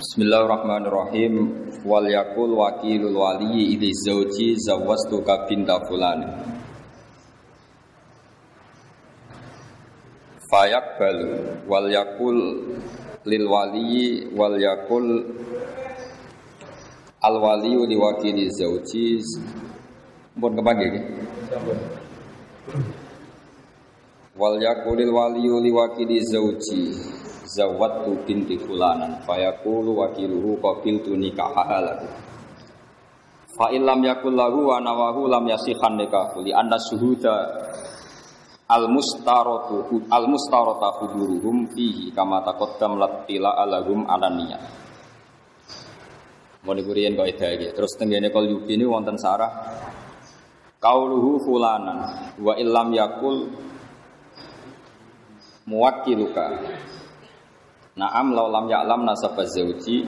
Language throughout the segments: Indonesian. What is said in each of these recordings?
Bismillahirrahmanirrahim. Wal yakul wakilul wali idhi zauji zawwastuka binta fulan. Fayak balu wal yakul lil wali wal yakul al wali li wakili zauji Mpun kepanggih iki? Wal yakulil wali li wakili zauji zawattu binti fulanan. Fayaqulu wakiluhu qabiltu nikahaha lahu fa illam yakul lahu wa nawahu lam yasihan nikahu. Li anna syuhuda al mustaratu al mustarata huduruhum fihi kama taqaddam latila alahum alaniya Mau diburian kau itu aja. Terus tenggene kal yuki ini wonten sarah. Kauluhu fulanan. Wa illam yakul muwakiluka Naam lau lam ya'lam nasabah zauji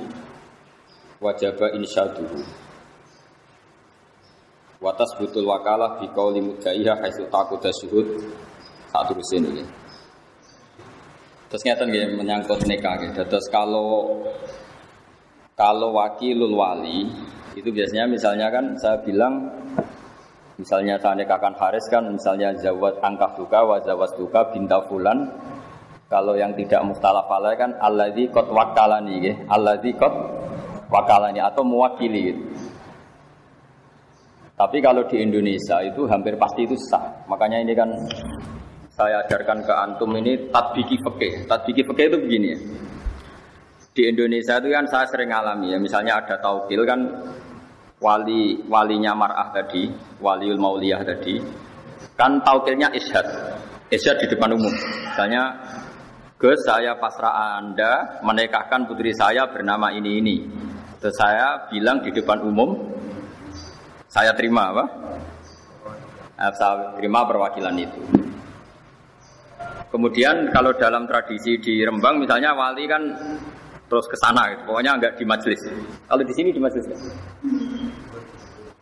wajaba insyaduhu. Watas butul wakalah bi qauli mudaiha haitsu taquda syuhud saat terusin ini. Terus ngeten nggih menyangkut nikah nggih. Terus kalau kalau wakilul wali itu biasanya misalnya kan saya bilang misalnya saya nikahkan Haris kan misalnya zawat angkah duka wa duka binta fulan kalau yang tidak mukhtalaf alaih kan alladzi qad wakalani nggih. Alladzi qad wakalani atau mewakili gitu. Tapi kalau di Indonesia itu hampir pasti itu sah. Makanya ini kan saya ajarkan ke antum ini tatbiki fikih. Tatbiki fikih itu begini ya. Di Indonesia itu kan saya sering alami ya. Misalnya ada taukil kan wali walinya mar'ah tadi, waliul mauliyah tadi. Kan taukilnya isyad. Isyad di depan umum. Misalnya Gus saya pasrah Anda menikahkan putri saya bernama ini ini. Terus saya bilang di depan umum, saya terima apa? Eh, saya terima perwakilan itu. Kemudian kalau dalam tradisi di Rembang misalnya wali kan terus ke sana gitu. Pokoknya enggak di majelis. Kalau di sini di majelis enggak?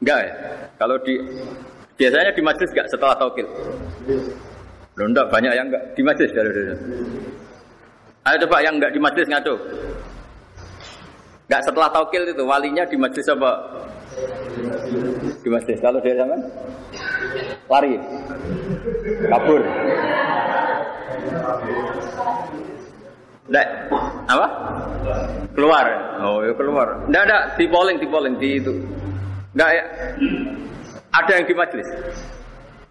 Enggak ya? Kalau di biasanya di majelis enggak setelah taukil? Loh banyak yang enggak di majelis dari Ayo coba yang enggak di majelis ngaco. Enggak setelah taukil itu walinya di majelis apa? Di majelis. Kalau dia zaman lari, kabur. Enggak, apa? Keluar. Oh, ya keluar. Enggak ada di polling, di polling di itu. Enggak ya. Ada yang di majelis.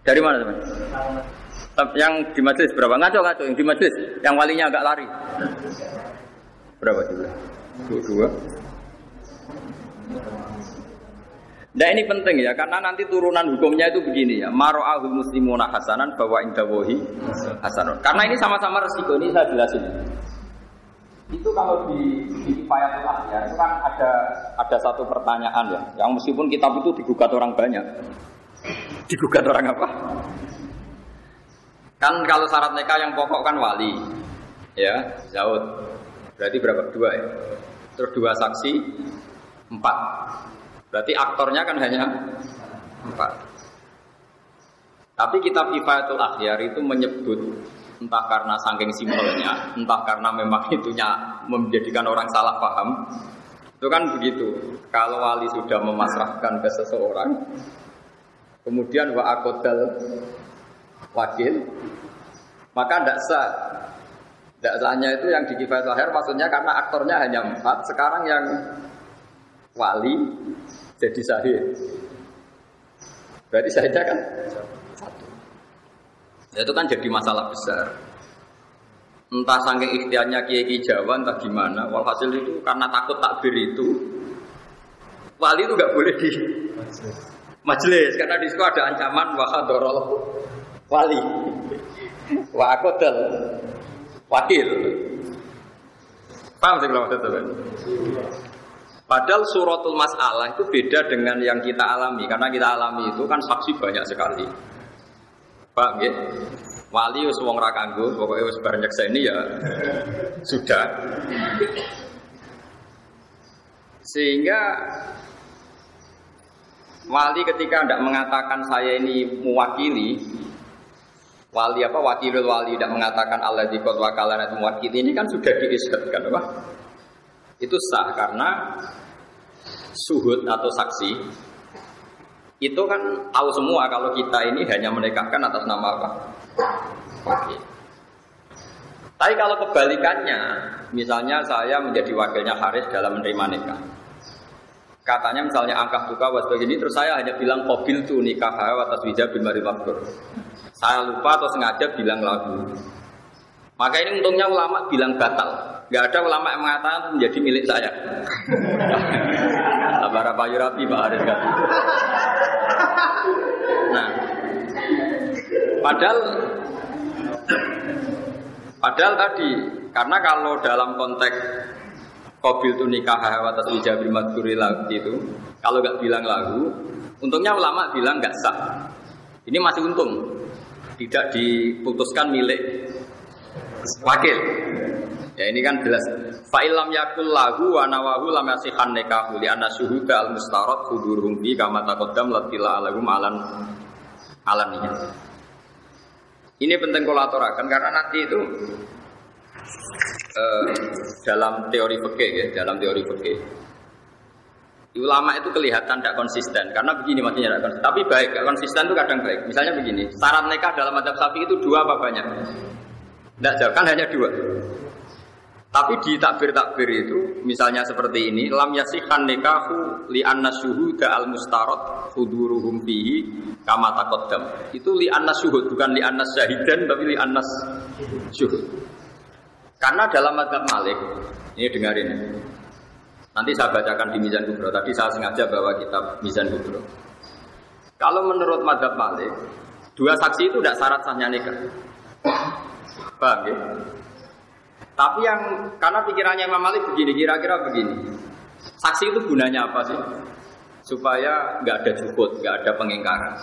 Dari mana teman? Yang di majelis berapa? Ngaco ngaco yang di majelis, yang walinya agak lari. Berapa juga? Dua. dua. Nah ini penting ya, karena nanti turunan hukumnya itu begini ya. Maro'ahul muslimuna hasanan bahwa indawohi hasanun. Karena ini sama-sama resiko, ini saya jelasin. Itu kalau di, di Kifayatul ya, itu kan ada ada satu pertanyaan ya, yang meskipun kitab itu digugat orang banyak. Digugat orang apa? Kan kalau syarat nikah yang pokok kan wali, ya, zaud. Berarti berapa? Dua ya. Terus dua saksi, empat. Berarti aktornya kan hanya empat. Tapi kitab Kifayatul Akhyar itu menyebut entah karena saking simbolnya, entah karena memang itunya menjadikan orang salah paham. Itu kan begitu. Kalau wali sudah memasrahkan ke seseorang, kemudian wa akodal wakil, maka tidak sah. Tidak sahnya itu yang di kifayat lahir maksudnya karena aktornya hanya empat, sekarang yang wali jadi sahih. Berarti sahihnya kan satu. Itu kan jadi masalah besar. Entah saking ikhtiarnya kiai kiai Jawa, entah gimana. Walhasil itu karena takut takbir itu, wali itu nggak boleh di majelis karena di situ ada ancaman wahadorol wali wakodel wakil. Paham sih kalau itu Padahal suratul masalah itu beda dengan yang kita alami karena kita alami itu kan saksi banyak sekali. Pak, ya? Wali wis wong ra kanggo, pokoke wis bar ini ya sudah. Sehingga wali ketika tidak mengatakan saya ini mewakili wali apa wakilul wali tidak mengatakan Allah di kota wakalan itu mewakili ini kan sudah diisbatkan apa itu sah karena suhud atau saksi itu kan tahu semua kalau kita ini hanya menikahkan atas nama apa? Oke. Tapi kalau kebalikannya, misalnya saya menjadi wakilnya Haris dalam menerima nikah. Katanya misalnya angka buka was begini, terus saya hanya bilang mobil tuh nikah atas bija bimari Saya lupa atau sengaja bilang lagu. Maka ini untungnya ulama bilang batal. Gak ada ulama yang mengatakan itu menjadi milik saya. Abara Pak Yurapi Pak Haris. Nah, padahal padahal tadi karena kalau dalam konteks Kobil itu nikah atas wijabi madhuri lagi itu kalau nggak bilang lagu, untungnya ulama bilang nggak sah. Ini masih untung, tidak diputuskan milik wakil. Ya ini kan jelas. Fa'ilam yakul lagu wa nawahu lam yasihan nikahu li anna syuhuda al mustarad hudurum bi kama taqaddam latila alagum alan alaninya. Ini penting kolaborakan karena nanti itu eh, dalam teori fikih ya, dalam teori fikih. Ulama itu kelihatan tidak konsisten karena begini maksudnya tidak konsisten. Tapi baik, gak konsisten itu kadang baik. Misalnya begini, syarat nikah dalam madhab sapi itu dua apa banyak? Tidak jauh, kan hanya dua. Tapi di takbir-takbir itu, misalnya seperti ini, lam yasihan nikahu li anna syuhuda al mustarot huduruhum fihi kama takoddam. Itu li anna syuhud, bukan li anna syahidan, tapi li anna syuhud. Karena dalam madhab malik, ini dengarin Nanti saya bacakan di Mizan Kubro. Tadi saya sengaja bawa kitab Mizan Kubro. Kalau menurut madhab malik, dua saksi itu tidak syarat sahnya nikah. Paham ya? Tapi yang karena pikirannya Imam Malik begini, kira-kira begini. Saksi itu gunanya apa sih? Supaya nggak ada cukup, nggak ada pengingkaran.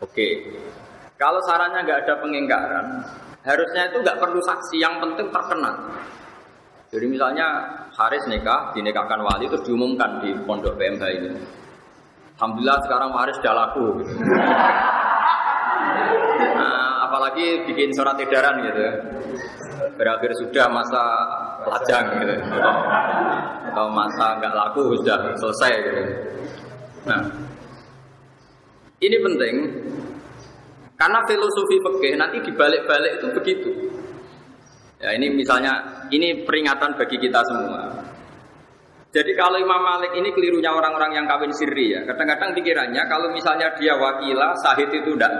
Oke, kalau sarannya nggak ada pengingkaran, harusnya itu nggak perlu saksi, yang penting terkenal. Jadi misalnya Haris nikah, dinikahkan wali terus diumumkan di pondok PMH ini. Alhamdulillah sekarang Haris sudah laku. Nah, apalagi bikin surat edaran gitu berakhir sudah masa lajang gitu. atau masa nggak laku sudah selesai gitu. Nah, ini penting karena filosofi fikih nanti dibalik-balik itu begitu. Ya ini misalnya ini peringatan bagi kita semua. Jadi kalau Imam Malik ini kelirunya orang-orang yang kawin sirri ya. Kadang-kadang pikirannya kalau misalnya dia wakilah sahid itu tidak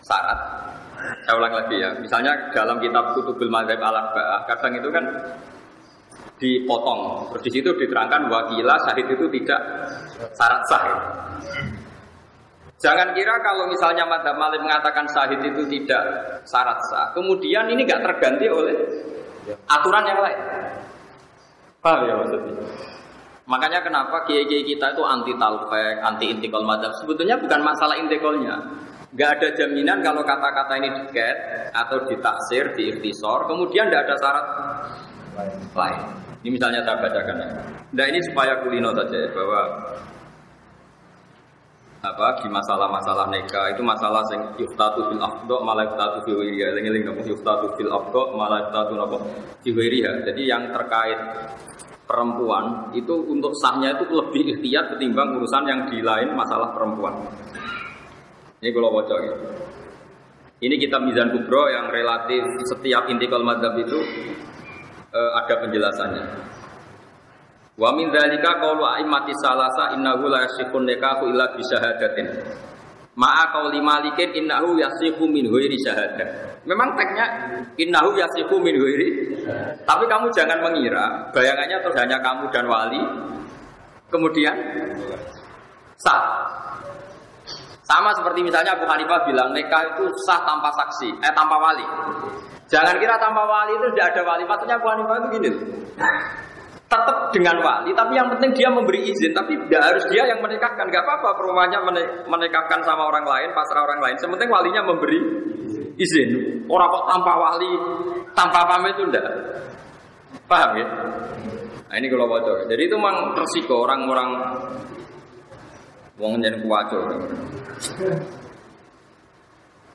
syarat. Saya ulang lagi ya. Misalnya dalam kitab Kutubul Madzhab al kadang itu kan dipotong. Terus di situ diterangkan wakilah syahid itu tidak syarat sah. Jangan kira kalau misalnya Madhab Malik mengatakan syahid itu tidak syarat sah, kemudian ini nggak terganti oleh aturan yang lain. Paham ya maksudnya? Makanya kenapa kiai-kiai kita itu anti talfek, anti intikal madhab. Sebetulnya bukan masalah intikalnya. Nggak ada jaminan kalau kata-kata ini diket atau ditaksir, diiktisor, kemudian tidak ada syarat lain. Ini misalnya saya bacakan ya. Nah ini supaya kulino saja ya, bahwa apa di masalah-masalah neka itu masalah yang yuftatu fil afdo malah yuftatu fil wiriya eling eling nopo yuftatu fil afdo malah yuftatu nopo fil wiriya jadi yang terkait perempuan itu untuk sahnya itu lebih ikhtiar ketimbang urusan yang di lain masalah perempuan ini kalau bocor ya. Ini kita Mizan Kubro yang relatif setiap intikal madhab itu uh, ada penjelasannya. Wa min dzalika qawlu a'immati salasa innahu la yasihun nikahu illa bi syahadatin. Ma'a qauli malikin innahu yasihu min ghairi syahadah. Memang teksnya innahu yasihu min ghairi. Tapi kamu jangan mengira bayangannya terus hanya kamu dan wali kemudian sah. Sama seperti misalnya Abu Hanifah bilang nikah itu sah tanpa saksi, eh tanpa wali. Jangan kira tanpa wali itu tidak ada wali. Maksudnya Abu Hanifah itu gini. Tetap dengan wali, tapi yang penting dia memberi izin. Tapi tidak harus dia yang menikahkan. Gak apa-apa perumahannya menikahkan sama orang lain, pasrah orang lain. Sementing walinya memberi izin. Orang kok tanpa wali, tanpa pamit itu tidak. Paham ya? Nah ini kalau bocor. Jadi itu memang resiko orang-orang Wong nyen kuwaco.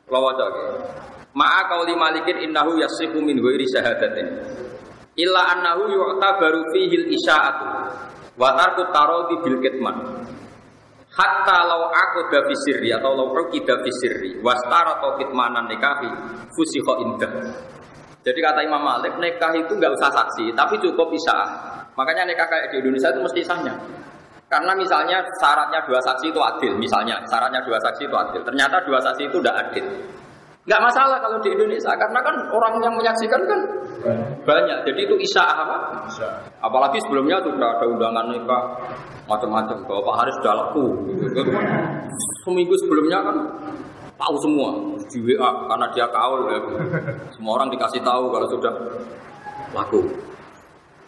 Kalau waca Ma'a qauli malikin innahu yasihu min ghairi syahadatin. Illa annahu yu'tabaru fihi al-isya'atu wa tarku taradi bil kitman. Hatta law aku da fisirri atau law ukida fisirri wastara atau kitmanan nikahi fusiho indah. Jadi kata Imam Malik, nikah itu nggak usah saksi, tapi cukup isya. Makanya nikah kayak di Indonesia itu mesti sahnya. Karena misalnya syaratnya dua saksi itu adil, misalnya syaratnya dua saksi itu adil. Ternyata dua saksi itu tidak adil. Nggak masalah kalau di Indonesia, karena kan orang yang menyaksikan kan banyak. Jadi itu isya apa? Apalagi sebelumnya tuh udah ada undangan nikah macam-macam. Kalau Pak Haris sudah laku, gitu. seminggu sebelumnya kan tahu semua di WA karena dia kaul ya. Semua orang dikasih tahu kalau sudah laku.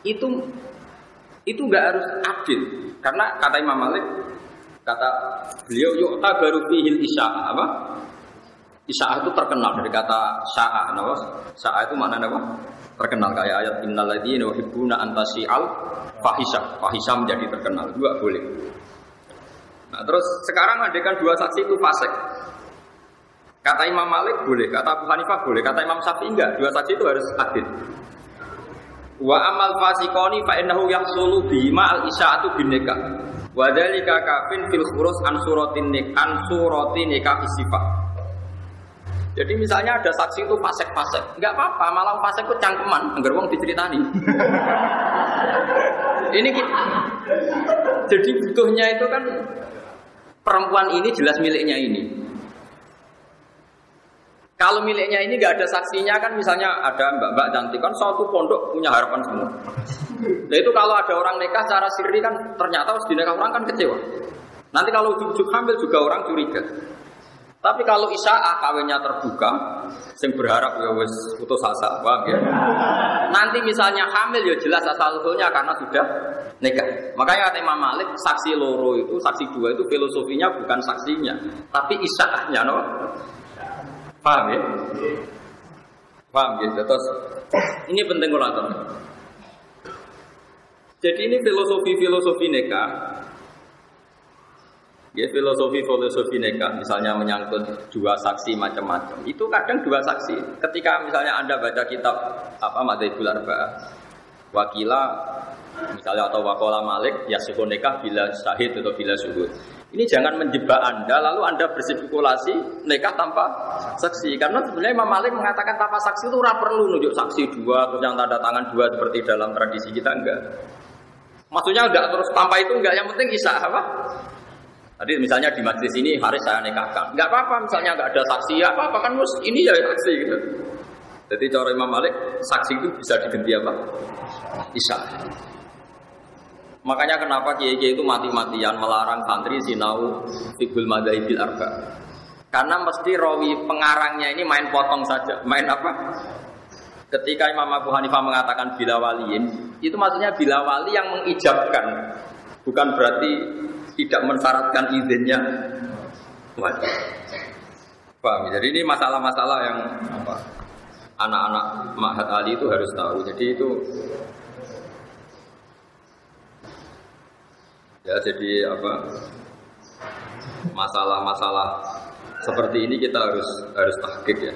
Itu itu nggak harus adil karena kata Imam Malik kata beliau yuk baru fihil isya apa Isya itu terkenal dari kata sya'a, nama Sya'a itu mana apa? Terkenal kayak ayat innal ladzina yuhibbuna antasi'al fahisha. Fahisha menjadi terkenal. Juga boleh. Nah, terus sekarang kan dua saksi itu fasik. Kata Imam Malik boleh, kata Abu Hanifah boleh, kata Imam Syafi'i enggak. Dua saksi itu harus adil. Wa amal fasikoni fa innahu yahsulu bima al isya'atu bin nikah. Wa dzalika kafin fil khurus an suratin nikah sifat. Jadi misalnya ada saksi itu fasek-fasek, nggak apa-apa, malah fasek itu cangkeman, agar wong diceritani. ini jadi butuhnya itu kan perempuan ini jelas miliknya ini. Kalau miliknya ini nggak ada saksinya kan misalnya ada mbak-mbak cantik kan suatu pondok punya harapan semua. Nah itu kalau ada orang nikah secara sirri kan ternyata harus dinikah orang kan kecewa. Nanti kalau ujuk hamil juga orang curiga. Tapi kalau isya'ah kawinnya terbuka, sing berharap ya wes putus asa, paham ya? Nanti misalnya hamil ya jelas asal usulnya karena sudah nikah. Makanya kata Imam Malik, saksi loro itu, saksi dua itu filosofinya bukan saksinya, tapi isya'ahnya, no? Paham ya? Paham ya? Terus ini penting kalau Jadi ini filosofi-filosofi neka. Ya filosofi-filosofi neka, misalnya menyangkut dua saksi macam-macam. Itu kadang dua saksi. Ketika misalnya anda baca kitab apa Madzhabul Arba'ah, wakila misalnya atau wakola Malik ya nikah bila syahid atau bila suhud ini jangan menjebak Anda, lalu Anda berspekulasi nikah tanpa saksi. Karena sebenarnya Imam Malik mengatakan tanpa saksi itu ora perlu nunjuk saksi dua, terus yang tanda tangan dua seperti dalam tradisi kita enggak. Maksudnya enggak terus tanpa itu enggak, yang penting kisah apa? Tadi misalnya di majlis ini hari saya nikahkan, enggak apa-apa misalnya enggak ada saksi ya apa-apa kan mus ini ya saksi gitu. Jadi cara Imam Malik saksi itu bisa diganti apa? Isya. Makanya kenapa kiai-kiai itu mati-matian melarang santri sinau fikul madaibil arba. Karena mesti rawi pengarangnya ini main potong saja. Main apa? Ketika Imam Abu Hanifah mengatakan bila waliin, itu maksudnya bila wali yang mengijabkan. Bukan berarti tidak mensyaratkan izinnya wali. Paham? Jadi ini masalah-masalah yang apa? Anak-anak Mahat Ali itu harus tahu. Jadi itu Ya jadi apa masalah-masalah seperti ini kita harus harus tahqiq ya.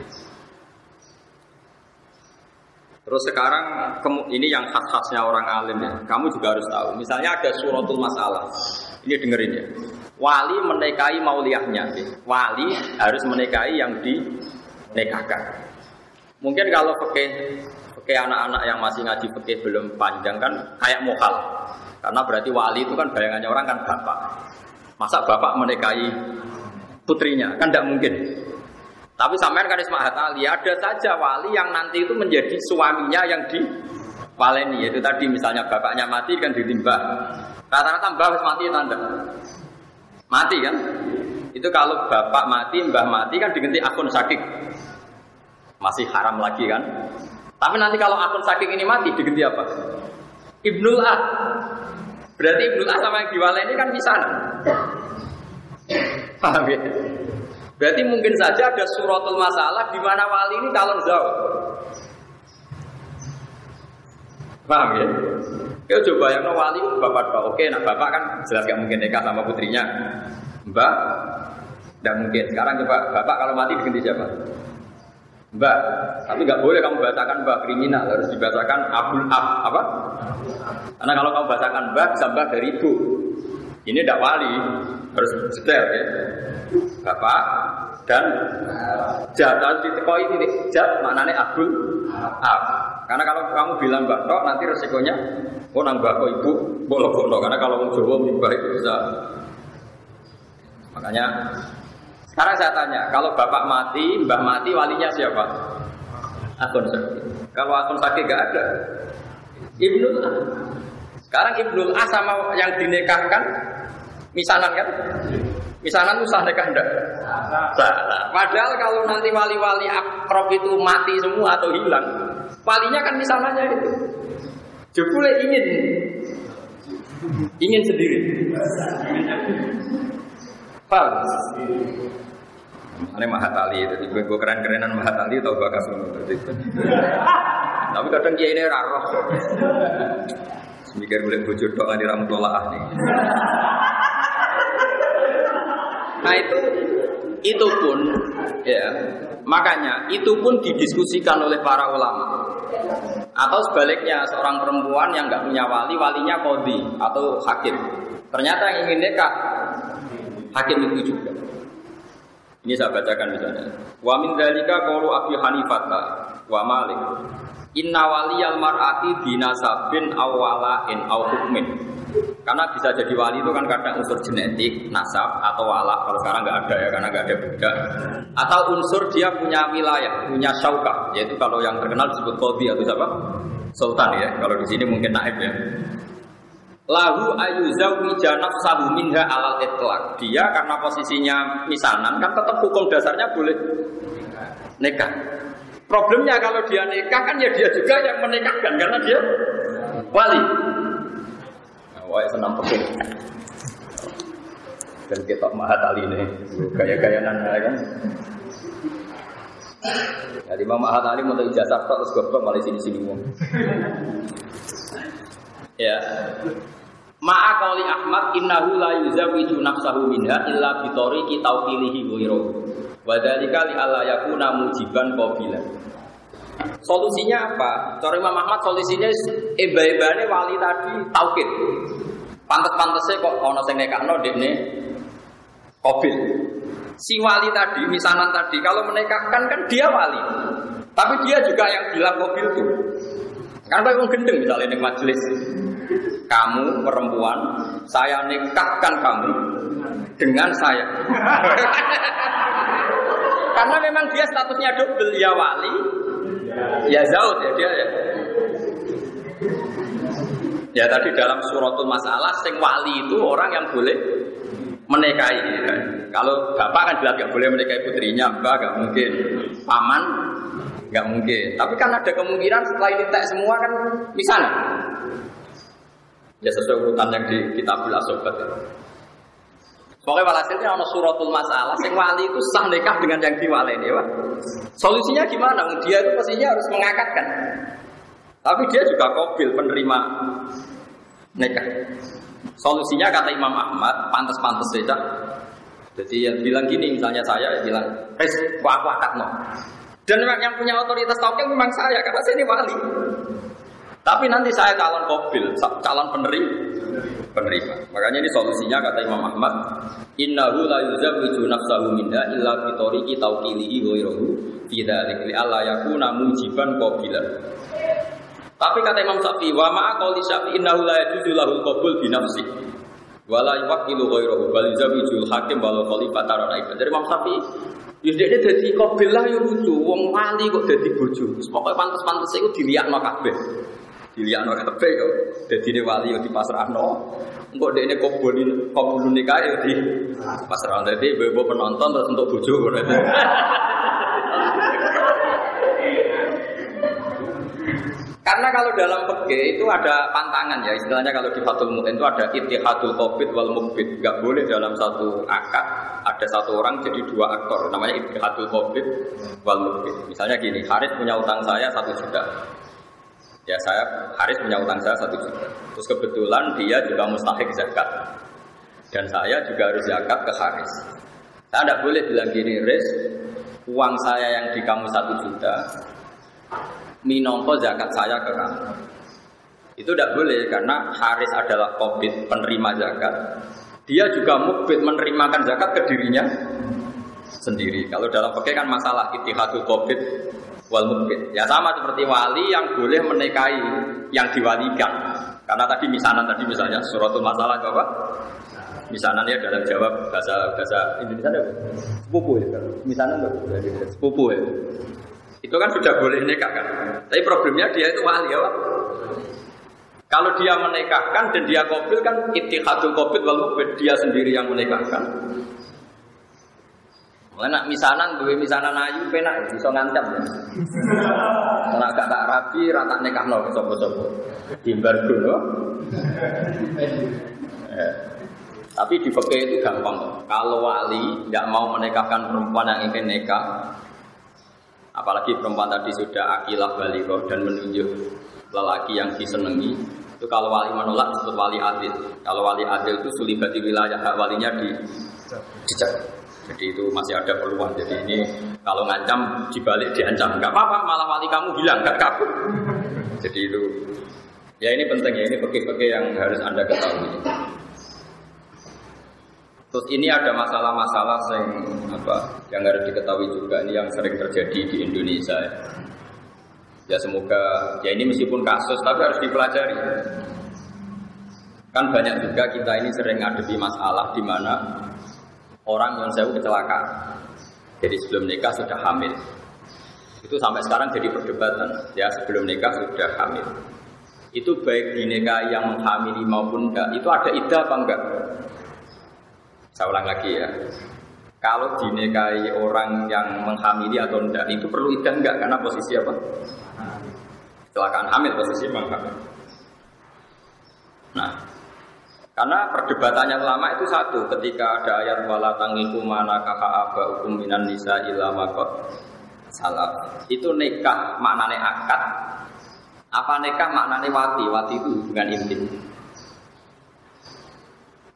Terus sekarang ini yang khas-khasnya orang alim ya. Kamu juga harus tahu. Misalnya ada suratul masalah. Ini dengerin ya. Wali menikahi mauliahnya. Ya. Wali harus menikahi yang dinikahkan. Mungkin kalau pakai anak-anak yang masih ngaji pakai belum panjang kan kayak mokal. Karena berarti wali itu kan bayangannya orang kan bapak. Masa bapak menikahi putrinya? Kan tidak mungkin. Tapi sampean kan Ismail Ali ada saja wali yang nanti itu menjadi suaminya yang di waleni yaitu tadi misalnya bapaknya mati kan ditimbah. Rata-rata mbah mati tanda. Mati kan? Itu kalau bapak mati, mbah mati kan diganti akun sakit. Masih haram lagi kan? Tapi nanti kalau akun sakit ini mati diganti apa? Ibnul Ah. Berarti Ibnul Ah sama yang diwala ini kan bisa. Paham ya? Berarti mungkin saja ada suratul masalah di mana wali ini calon jauh. Paham ya? Ya coba yang wali bapak bapak oke, nah bapak kan jelas gak mungkin nikah sama putrinya. Mbak, tidak mungkin. Sekarang coba bapak kalau mati diganti siapa? Mbak, tapi nggak boleh kamu bacakan mbak kriminal, harus dibacakan abul ab apa? Karena kalau kamu bacakan mbak, bisa mbak dari ibu. Ini tidak wali, harus detail ya. Bapak dan jat harus ditekoi titik jat maknanya abul ab. Karena kalau kamu bilang mbak tok nanti resikonya oh nang mbak ibu bolong bolong karena kalau mau Jawa mbak itu bisa makanya sekarang saya tanya, kalau bapak mati, mbah mati, walinya siapa? Akun sakit. Kalau akun sakit gak ada. Ibnu Sekarang Ibnu A sama yang dinikahkan, misanan kan? Misanan itu sah nikah enggak? Salah. Padahal kalau nanti wali-wali akrob itu mati semua atau hilang, walinya kan misanannya itu. Jebule ingin ingin sendiri. Paham? Ini Mahatali, jadi gue, gue keren-kerenan Mahatali atau bakas Tapi kadang dia ini raro. Mikir boleh bujur doa di rambut tolak nih. Nah itu itu pun ya makanya itu pun didiskusikan oleh para ulama atau sebaliknya seorang perempuan yang nggak punya wali walinya kodi atau hakim ternyata yang ingin nikah hakim itu juga ini saya bacakan misalnya. Wa min dzalika qaulu Abi Hanifah wa Malik. Inna waliyal mar'ati binasabin awwala'in aw hukmin. Karena bisa jadi wali itu kan kadang unsur genetik, nasab atau wala. Kalau sekarang nggak ada ya, karena nggak ada beda. Atau unsur dia punya wilayah, punya syauka, yaitu kalau yang terkenal disebut kodi atau siapa? Sultan ya. Kalau di sini mungkin naib ya lahu ayuzawija nafsahu minha alal itlaq. Dia karena posisinya misanan kan tetap hukum dasarnya boleh nikah. Problemnya kalau dia nikah kan ya dia juga yang menikahkan karena dia wali. Wah senam peking. Dan kita mahat ali ini gaya-gaya nana ya kan. Jadi Imam Mahat Ali mau ijazah terus goblok malah sini-sini Ya. Ma'a qauli Ahmad innahu la yuzawiju nafsahu minha illa bi tariqi tawqilihi ghairu. Wa dzalika li alla yakuna mujiban qabila. Solusinya apa? Cara Imam Ahmad solusinya eba-ebane wali tadi taukid. Pantes-pantese kok ana sing nekakno dekne qabil. Si wali tadi, misanan tadi, kalau menikahkan kan dia wali. Tapi dia juga yang bilang qabil tuh. Kan kayak gendeng misalnya di majelis. Kamu perempuan, saya nikahkan kamu dengan saya. Karena memang dia statusnya double, ya wali, ya zaud ya dia ya. Ya tadi dalam suratul masalah, sing wali itu orang yang boleh menikahi. Ya. Kalau bapak kan bilang nggak boleh menikahi putrinya, mbak nggak mungkin. Paman nggak mungkin. Tapi kan ada kemungkinan setelah ini tak semua kan misalnya. Ya sesuai urutan yang di kitabul asobat. Pokoknya walhasilnya ada suratul masalah, sing wali itu sah nikah dengan yang diwaleni, ya, Solusinya gimana? Dia itu pastinya harus mengakatkan. Tapi dia juga kobil penerima nikah. Solusinya kata Imam Ahmad, pantas-pantas saja. Jadi yang bilang gini, misalnya saya ya bilang, "Res, kok aku akad no?" Dan yang punya otoritas tauhid memang saya, karena saya ini wali. Tapi nanti saya calon kobil, calon penerima. Penerima. Makanya ini solusinya kata Imam Ahmad, Innahu la yuzawwiju nafsahu minha illa bi tariqi tawqilihi ghairahu fi dzalik li alla yakuna mujiban qabila. Tapi kata Imam Syafi'i, wa ma'a qawli Syafi'i innahu la yajuzu lahul qabul bi nafsi. Wa la yuwakkilu ghairahu bal yuzawijul hakim wal khalifah tarana Dari Imam Syafi'i, Ya dia dadi qabil lah ya lucu, wong wali kok dadi bojo. Pokoke pantes-pantes iku dilihatno kabeh dilihat no kabeh kok. Ini wali yang dipasrahno. Dia ini kobulin kobulun nikah ya di pasrah. Jadi bebo penonton terus untuk bojo Karena kalau dalam pege itu ada pantangan ya, istilahnya kalau di Fatul Mu'in itu ada ittihadul covid wal mukbid. Gak boleh dalam satu akad ada satu orang jadi dua aktor, namanya ittihadul covid wal mukbid. Misalnya gini, Haris punya utang saya satu juta, Ya saya Haris punya utang saya satu juta. Terus kebetulan dia juga mustahik zakat. Dan saya juga harus zakat ke Haris. Saya tidak boleh bilang gini, Haris, uang saya yang di kamu satu juta, minongko zakat saya ke kamu. Itu tidak boleh karena Haris adalah covid penerima zakat. Dia juga mukbit menerimakan zakat ke dirinya sendiri. Kalau dalam pakai kan masalah itihadul covid wal mukbit. Ya sama seperti wali yang boleh menikahi yang diwalikan. Karena tadi misanan tadi misalnya suratul masalah apa? Misanan ya dalam jawab bahasa bahasa Indonesia ada sepupu ya. Misanan sepupu ya. Itu kan sudah boleh nikah kan. Tapi problemnya dia itu wali ya. Kalau dia menikahkan dan dia kobil kan itihadul kobil wal dia sendiri yang menikahkan. Mulai nak misanan, dua misanan ayu, penak bisa ngancam. Nak gak tak rapi, rata nikah no, sopo-sopo. Dimbargo no. Eh. Tapi di itu gampang. Kalau wali tidak mau menikahkan perempuan yang ingin nikah, apalagi perempuan tadi sudah akilah balighah dan menunjuk lelaki yang disenangi, itu kalau wali menolak disebut wali adil. Kalau wali adil itu sulibati wilayah hak walinya di dicek. Jadi itu masih ada peluang. Jadi ini kalau ngancam dibalik diancam, nggak apa-apa. Malah wali kamu hilang, nggak kabur. Jadi itu ya ini penting ya. Ini peke-peke yang harus anda ketahui. Terus ini ada masalah-masalah yang apa yang harus diketahui juga ini yang sering terjadi di Indonesia. Ya. Ya semoga ya ini meskipun kasus tapi harus dipelajari. Kan banyak juga kita ini sering ngadepi masalah di mana orang yang saya kecelakaan. Jadi sebelum nikah sudah hamil. Itu sampai sekarang jadi perdebatan. Ya sebelum nikah sudah hamil. Itu baik di nikah yang menghamili maupun enggak. Itu ada ida apa enggak? Saya ulang lagi ya. Kalau dinikahi orang yang menghamili atau enggak, itu perlu idah enggak? Karena posisi apa? Kecelakaan hamil posisi menghamil. Nah, karena perdebatannya lama itu satu, ketika ada ayat wala tangiku mana kakak aba hukum minan nisa ilama salah. Itu nikah maknane akad, apa nikah maknane wati? Wati itu hubungan intim.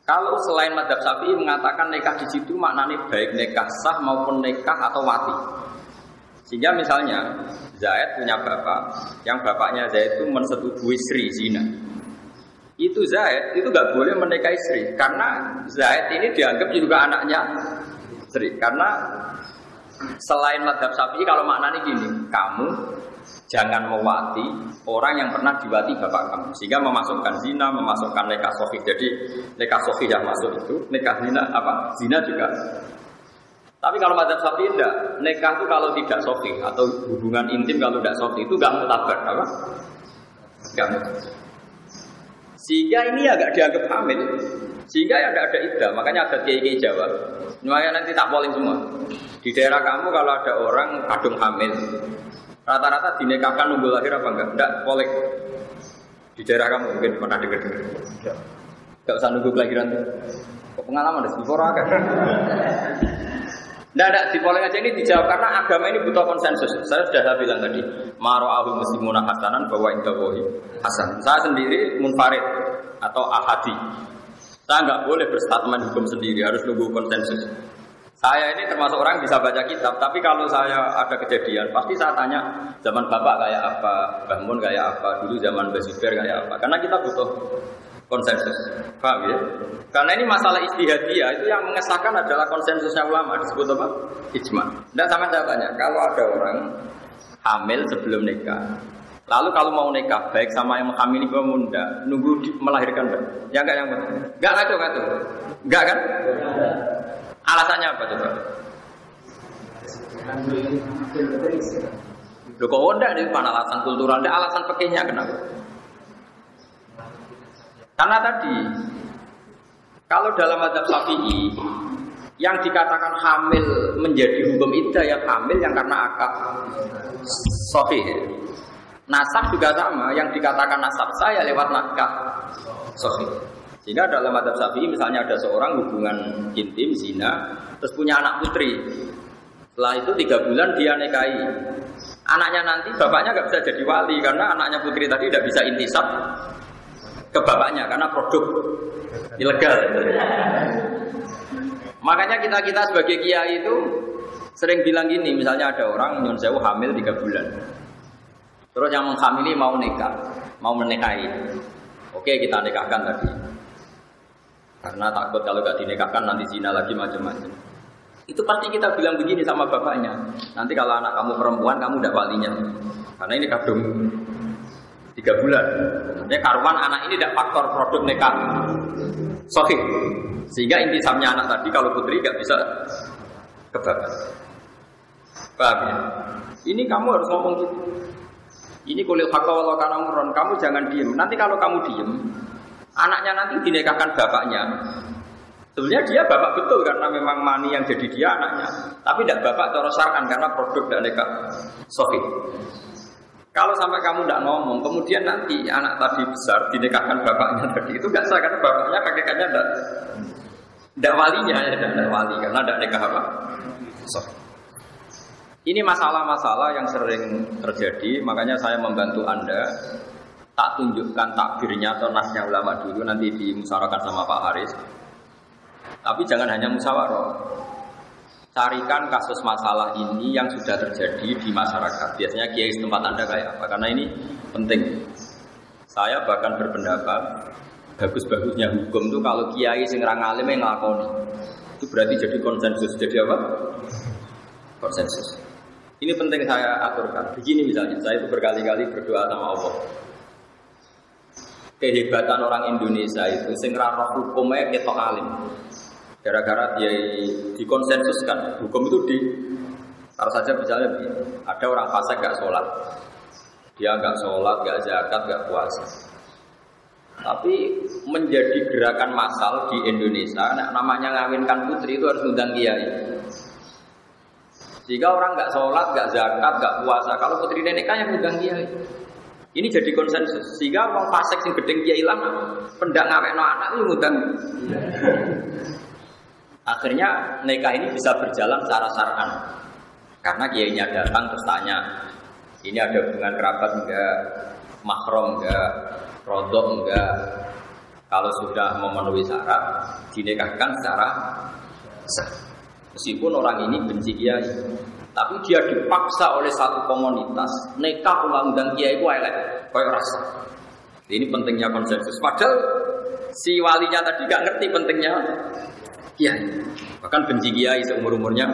Kalau selain madhab sapi mengatakan nikah di situ maknanya baik nikah sah maupun nikah atau wati. Sehingga misalnya Zaid punya bapak, yang bapaknya Zaid itu mensetujui Sri Zina itu Zaid itu nggak boleh menikahi Sri karena Zaid ini dianggap juga anaknya Sri karena selain madhab sapi kalau maknanya gini kamu jangan mewati orang yang pernah diwati bapak kamu. Sehingga memasukkan zina memasukkan nikah sofi jadi nikah sofi yang masuk itu nikah zina apa zina juga. Tapi kalau madhab sapi tidak nikah itu kalau tidak sofi atau hubungan intim kalau tidak sofi itu nggak mutabar apa? Nggak mutabar sehingga ini agak dianggap hamil. Sehingga ya tidak ada ida. Makanya ada kiai Jawa. Nyuaya nanti tak polling semua. Di daerah kamu kalau ada orang kadung hamil, rata-rata dinikahkan nunggu lahir apa enggak? Enggak, polling. Di daerah kamu mungkin pernah dengar-dengar. Enggak usah nunggu kelahiran. Pengalaman ada sih kan? Tidak ada, di polling aja ini dijawab karena agama ini butuh konsensus. Saya sudah bilang tadi, maro'ahu muslimuna hasanan bahwa indawohi hasan. Saya sendiri munfarid atau ahadi. Saya nggak boleh berstatement hukum sendiri, harus nunggu konsensus. Saya ini termasuk orang bisa baca kitab, tapi kalau saya ada kejadian, pasti saya tanya zaman bapak kayak apa, bangun kayak apa, dulu zaman Basiber kayak apa. Karena kita butuh konsensus. Paham ya? Karena ini masalah istihadiyah itu yang mengesahkan adalah konsensusnya ulama disebut apa? Ijma. Tidak sama saya tanya, kalau ada orang hamil sebelum nikah, lalu kalau mau nikah baik sama yang menghamili pemuda, nunggu di, melahirkan enggak? Ya enggak yang enggak ngaco ngaco. Enggak kan? Alasannya apa coba? Loh kok enggak ini alasan kultural, ada alasan pekehnya kenapa? Karena tadi kalau dalam adab Syafi'i yang dikatakan hamil menjadi hukum iddah yang hamil yang karena akad sahih. Nasab juga sama, yang dikatakan nasab saya lewat nakah sahih. Sehingga dalam adab Syafi'i misalnya ada seorang hubungan intim zina terus punya anak putri. Setelah itu tiga bulan dia nikahi. Anaknya nanti bapaknya nggak bisa jadi wali karena anaknya putri tadi tidak bisa intisab ke bapaknya karena produk ilegal. Makanya kita kita sebagai kiai itu sering bilang gini, misalnya ada orang nyon sewu hamil tiga bulan, terus yang menghamili mau nikah, mau menikahi, oke kita nikahkan tadi, karena takut kalau gak dinikahkan nanti zina lagi macam-macam. Itu pasti kita bilang begini sama bapaknya. Nanti kalau anak kamu perempuan, kamu udah walinya. Karena ini kadung tiga bulan. Ini karuan anak ini tidak faktor produk nikah. Sohih. Sehingga intisamnya anak tadi kalau putri gak bisa ke Paham ya? Ini kamu harus ngomong gitu. Ini kulit hakka walau karena muron. Kamu jangan diem. Nanti kalau kamu diem, anaknya nanti dinikahkan bapaknya. Sebenarnya dia bapak betul karena memang mani yang jadi dia anaknya. Tapi tidak bapak cara syar'an karena produk dan nikah sofi. Kalau sampai kamu tidak ngomong, kemudian nanti anak tadi besar dinikahkan bapaknya tadi itu nggak sah karena bapaknya kakeknya tidak tidak walinya ya tidak wali karena tidak nikah apa. Sofi. Ini masalah-masalah yang sering terjadi, makanya saya membantu Anda tak tunjukkan takbirnya atau nasnya ulama dulu nanti dimusyawarahkan sama Pak Haris. Tapi jangan hanya musyawarah. Carikan kasus masalah ini yang sudah terjadi di masyarakat. Biasanya kiai tempat Anda kayak apa? Karena ini penting. Saya bahkan berpendapat bagus-bagusnya hukum itu kalau kiai sing alim yang ngelakoni. Itu berarti jadi konsensus. Jadi apa? Konsensus. Ini penting saya aturkan. Begini misalnya, saya itu berkali-kali berdoa sama Allah. Kehebatan orang Indonesia itu sing roh hukumnya ketok alim. Gara-gara dia dikonsensuskan, hukum itu di harus saja misalnya ada orang fasik gak sholat, dia nggak sholat, nggak zakat, nggak puasa. Tapi menjadi gerakan massal di Indonesia, namanya ngawinkan putri itu harus undang kiai. Jika orang nggak sholat, nggak zakat, nggak puasa, kalau putri nikah yang undang kiai. Ini jadi konsensus. Sehingga orang fasik sing gedeng kiai lama, pendak ngawek no anak itu ngundang. Akhirnya nikah ini bisa berjalan secara syar'an. Karena kiainya datang terus tanya, ini ada hubungan kerabat enggak, mahram enggak, rodok enggak. Kalau sudah memenuhi syarat, dinikahkan secara sah. Meskipun orang ini benci kiai, tapi dia dipaksa oleh satu komunitas nekah ulang dan kiai itu elek, kayak rasa. Ini pentingnya konsensus. Padahal si walinya tadi gak ngerti pentingnya kiai. Bahkan benci kiai seumur umurnya.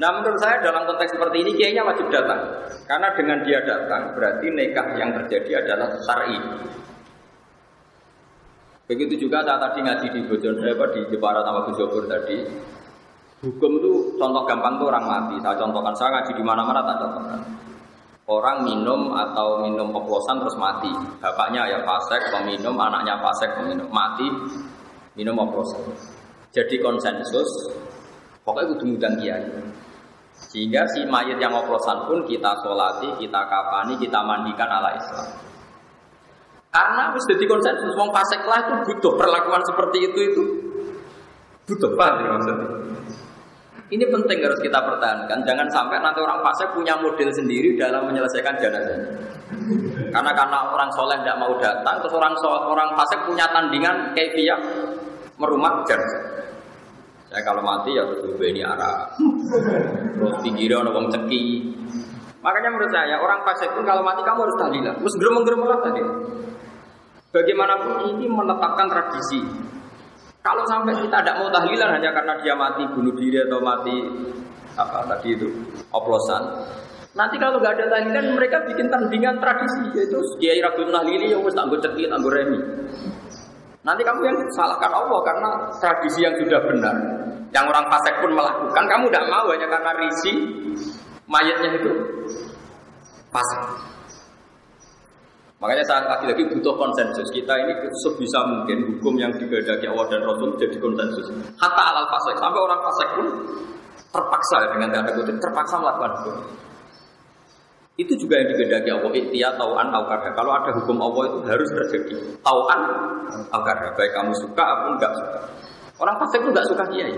Nah menurut saya dalam konteks seperti ini kiainya wajib datang. Karena dengan dia datang berarti nekah yang terjadi adalah syar'i. Begitu juga saat tadi ngaji di Bojon, eh, apa, di Jepara sama Gus tadi. Hukum itu contoh gampang tuh orang mati. Saya contohkan, saya ngaji di mana-mana tak contohkan. Orang minum atau minum oplosan terus mati. Bapaknya ya fasek, peminum, anaknya fasek, peminum. Mati, minum oplosan. Jadi konsensus, pokoknya kudu mudang kiai. Sehingga si mayat yang oplosan pun kita solati, kita kapani, kita mandikan ala Islam. Karena harus jadi konsensus wong fasik lah itu butuh perlakuan seperti itu itu butuh ya maksudnya? Ini penting harus kita pertahankan. Jangan sampai nanti orang fasik punya model sendiri dalam menyelesaikan jenazah. Karena karena orang soleh tidak mau datang, terus orang orang fasik punya tandingan kayak dia merumat jenazah. Saya kalau mati ya tuh ini arah. Terus pinggirnya orang ceki. Makanya menurut saya orang fasik pun kalau mati kamu harus tahlilan. Terus geremeng-geremeng tadi. Bagaimanapun ini menetapkan tradisi. Kalau sampai kita tidak mau tahlilan hanya karena dia mati bunuh diri atau mati apa tadi itu oplosan. Nanti kalau nggak ada tahlilan mereka bikin tandingan tradisi yaitu Kiai Rabbul Nahlili yang wis tanggo cekli tanggo remi. Nanti kamu yang salahkan Allah karena tradisi yang sudah benar, yang orang fasik pun melakukan, kamu tidak mau hanya karena risi mayatnya itu fasik. Makanya saya lagi-lagi butuh konsensus. Kita ini sebisa mungkin hukum yang digedaki Allah dan Rasul jadi konsensus. Hatta alal fasik. Sampai orang fasik pun terpaksa dengan tanda kutip terpaksa melakukan hukum. Itu juga yang digedaki Allah. Ikhtiya tauan au karha. Kalau ada hukum Allah itu harus terjadi. Tauan au karha. Baik kamu suka ataupun enggak suka. Orang fasik itu enggak suka kiai.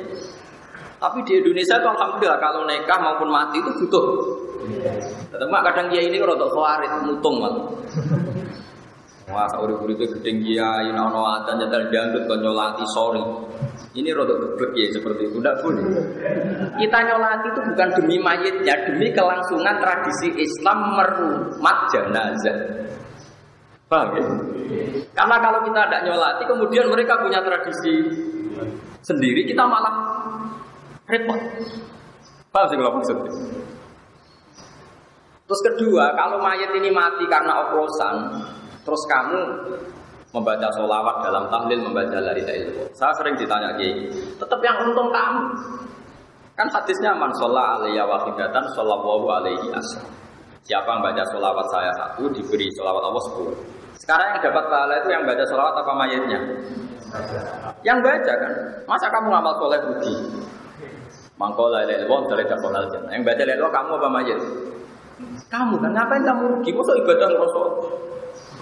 Tapi di Indonesia itu alhamdulillah kalau nikah maupun mati itu butuh. Tetap kadang kiai ini kalau untuk mutung. Wah, urip itu gedeng kiai, nono adzan nyetel dangdut kon nyolati sorry. Ini rodok geblek ya seperti itu, tidak boleh. Kita nyolati itu bukan demi mayitnya, demi kelangsungan tradisi Islam merumat jenazah. Paham ya? Karena kalau kita tidak nyolati, kemudian mereka punya tradisi sendiri, kita malah repot. Paham sih kalau maksudnya? Terus kedua, kalau mayat ini mati karena oplosan, terus kamu membaca sholawat dalam tahlil, membaca la ilaha illallah. Saya sering ditanya Ki, tetap yang untung kamu. Kan hadisnya man sholla alaiya wahidatan shollallahu alaihi asal. Siapa yang baca sholawat saya satu diberi sholawat Allah sepuluh. Sekarang yang dapat pahala itu yang baca sholawat apa mayatnya? Yang baca kan. Masa kamu ngamal soleh rugi? Mangkola illallah dari dapat Yang baca la kamu apa mayat? Kamu kan ngapain kamu rugi? Masa ibadah ngerosok?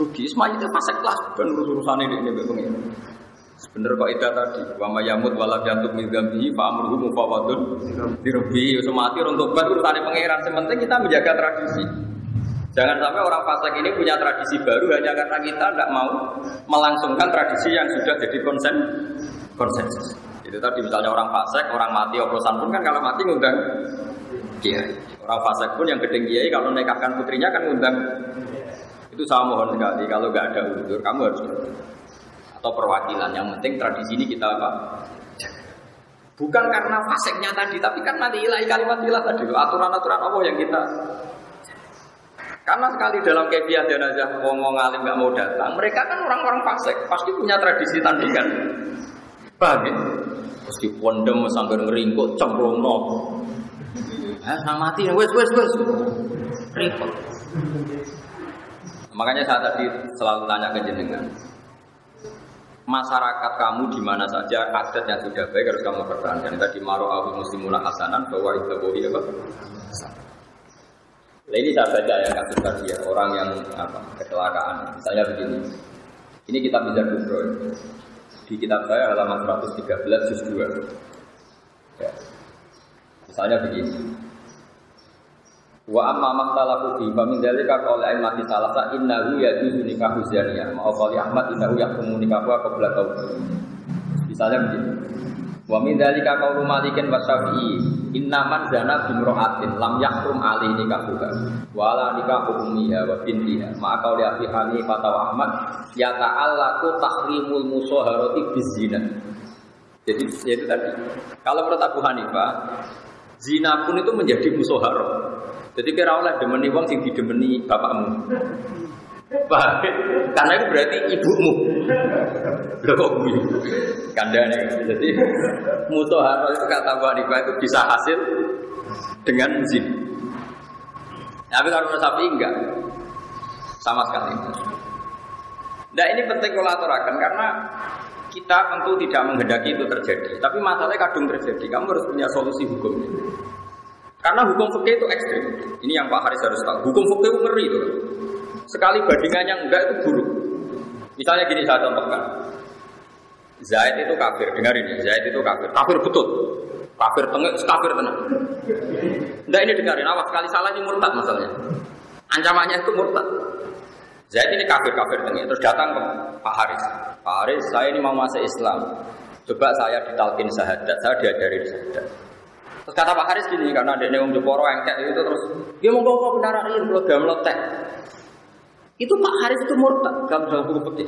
Rugi. Semuanya itu fase kelas dan urus-urusan ini ini pengen. Sebener kok itu tadi, wa mayamut wala jantuk min dzambihi fa amruhu mufawadun dirbi semati untuk bat urusane pangeran. Sementing kita menjaga tradisi. Jangan sampai orang fasik ini punya tradisi baru hanya karena kita tidak mau melangsungkan tradisi yang sudah jadi konsen konsensus. Itu tadi misalnya orang fasik, orang mati oplosan pun kan kalau mati ngundang kiai. Orang fasik pun yang gedeng kiai kalau nekahkan putrinya kan ngundang itu saya mohon sekali kalau nggak ada unsur kamu harus atau perwakilan. Yang penting tradisi ini kita apa? Bukan karena faseknya tadi, tapi kan nanti ilahi kalimat ilah tadi aturan-aturan Allah yang kita karena sekali dalam kebiah jenazah ngomong alim nggak mau datang, mereka kan orang-orang fasik, pasti punya tradisi tandingan. Paham ya? Pondem sambil ngeringkuk cemplung no. Eh, mati, wes wes wes. Repot. Makanya saya tadi selalu tanya ke jenengan. Masyarakat kamu di mana saja adat yang sudah baik harus kamu pertahankan. Tadi maro abu muslimuna hasanan bahwa itu boleh apa? Nah, ini saya baca ya kasus tadi ya orang yang apa kecelakaan. Misalnya begini. Ini kita bisa kubro di kitab saya halaman 113 juz 2. Ya. Misalnya begini. Wa amma makhtalafu fi fa min dzalika qala aimati salasa innahu yajuzu nikahu zaniyah. Ma qali Ahmad innahu yahkumu nikahu qabla taubat. Misalnya begini. Wa min dzalika qaulu Malikin wa Syafi'i inna man zana bimra'atin lam yahrum alaihi nikahuha wa la nikahu ummiha wa bintiha. Ma qauli Abi Hanifah wa Ahmad ya ta'allaqu tahrimul musaharati bizina. Jadi itu tadi. Kalau menurut Abu Hanifah, zina pun itu menjadi musuh haram. Jadi kira oleh demeni wong sing didemeni bapakmu. Pak, Karena itu berarti ibumu. Lho kok gue? Kandane. Jadi mutoharo itu kata Bu Hanifah itu bisa hasil dengan zin. Tapi kalau sapi enggak. Sama sekali. Nah ini penting kolaborakan karena kita tentu tidak menghendaki itu terjadi. Tapi masalahnya kadung terjadi. Kamu harus punya solusi hukumnya. Karena hukum fikih itu ekstrim. Ini yang Pak Haris harus tahu. Hukum fikih itu ngeri itu. Sekali bandingannya enggak itu buruk. Misalnya gini saya contohkan. Zaid itu kafir, dengar ini. Zaid itu kafir. Kafir betul. Kafir tengah, kafir tenang. Enggak ini dengarin, awas sekali salah ini murtad masalahnya. Ancamannya itu murtad. Zaid ini kafir-kafir tengah. Terus datang ke Pak Haris. Pak Haris, saya ini mau masuk Islam. Coba saya ditalkin sahadat, saya diajari sahadat. Terus kata Pak Haris gini, karena ada yang Jeporo kayak itu terus, dia mau bawa benar ini kalau gak meletek. Itu Pak Haris itu murtad dalam dalam buku putih.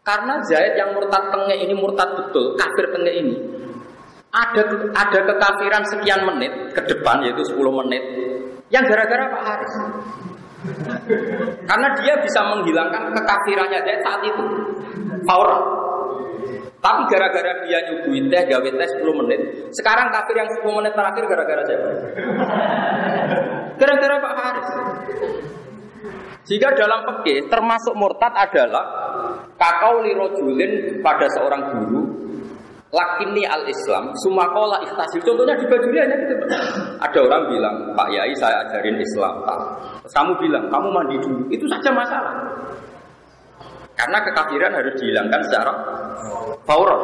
Karena Zaid yang murtad tengah ini murtad betul, kafir tengah ini. Ada ada kekafiran sekian menit ke depan yaitu 10 menit yang gara-gara Pak Haris. Karena dia bisa menghilangkan kekafirannya Zaid saat itu. Fauran. Tapi gara-gara dia nyuguhin teh, gawe teh 10 menit. Sekarang kafir yang 10 menit terakhir gara-gara siapa? Gara-gara Pak Haris. Jika dalam peke termasuk murtad adalah kakau lirojulin pada seorang guru lakini al Islam sumakola ikhtasil contohnya di bajunya hanya gitu ada orang bilang Pak Yai saya ajarin Islam kamu bilang kamu mandi dulu itu saja masalah karena kekafiran harus dihilangkan secara fauron.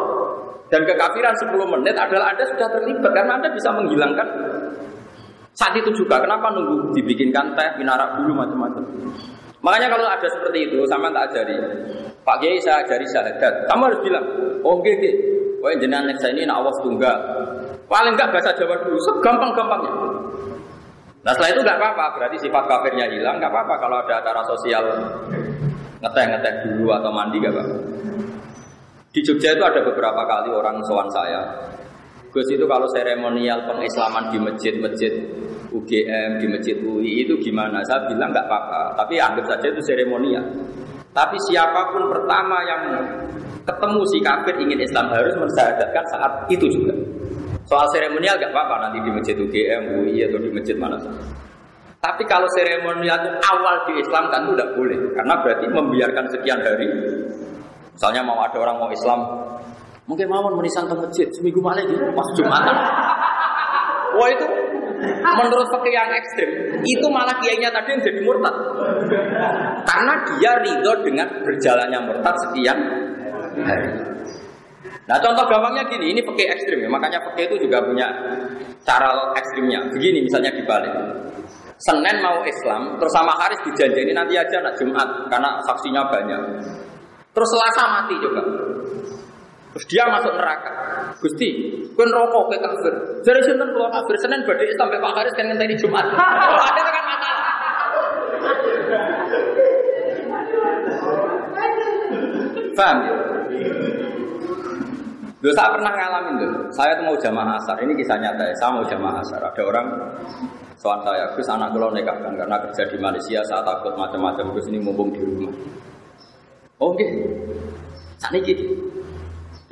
Dan kekafiran 10 menit adalah Anda sudah terlibat karena Anda bisa menghilangkan saat itu juga. Kenapa nunggu dibikinkan teh, minarak dulu macam-macam. Makanya kalau ada seperti itu, sama tak ajari. Pak Kiai saya ajari syahadat. Kamu harus bilang, oh gede, oh jenengan saya ini nak awas tunggal. Paling enggak bahasa Jawa dulu, segampang-gampangnya. Nah setelah itu nggak apa-apa, berarti sifat kafirnya hilang, nggak apa-apa kalau ada acara sosial ngeteh-ngeteh dulu atau mandi nggak apa-apa. Di Jogja itu ada beberapa kali orang sowan saya. Gus itu kalau seremonial pengislaman di masjid-masjid UGM, di masjid UI itu gimana? Saya bilang nggak apa-apa, tapi anggap saja itu seremonial. Tapi siapa pun pertama yang ketemu si kafir ingin Islam harus mensyahadatkan saat itu juga. Soal seremonial gak apa-apa nanti di masjid UGM, UI atau di masjid mana saja. Tapi kalau seremonial itu awal di Islam kan itu tidak boleh, karena berarti membiarkan sekian hari. Misalnya mau ada orang mau Islam, mungkin mau menisan ke masjid seminggu malam gitu, pas Jumatan. Wah itu menurut fakir yang ekstrim, itu malah kiainya tadi yang jadi murtad. Karena dia ridho dengan berjalannya murtad sekian hari. Nah contoh gampangnya gini, ini pakai ekstrim ya, makanya pakai itu juga punya cara ekstrimnya. Begini misalnya dibalik. Senin mau Islam, terus sama Haris dijanjini nanti aja nak Jumat karena saksinya banyak. Terus Selasa mati juga. Terus dia masuk neraka. Gusti, kun rokok ke kafir. Jadi Senin keluar kafir, Senin berarti sampai Pak Haris kan ngenteni Jumat. Oh, ada kan masalah. Paham ya? Loh, saya pernah ngalamin tuh. Saya tuh mau jamaah asar. Ini kisah nyata ya. Saya mau jamaah asar. Ada orang soal saya, Gus anak kalau nikahkan karena kerja di Malaysia. Saya takut macam-macam. Gus ini mumpung di rumah. Oke. Okay. Saat ini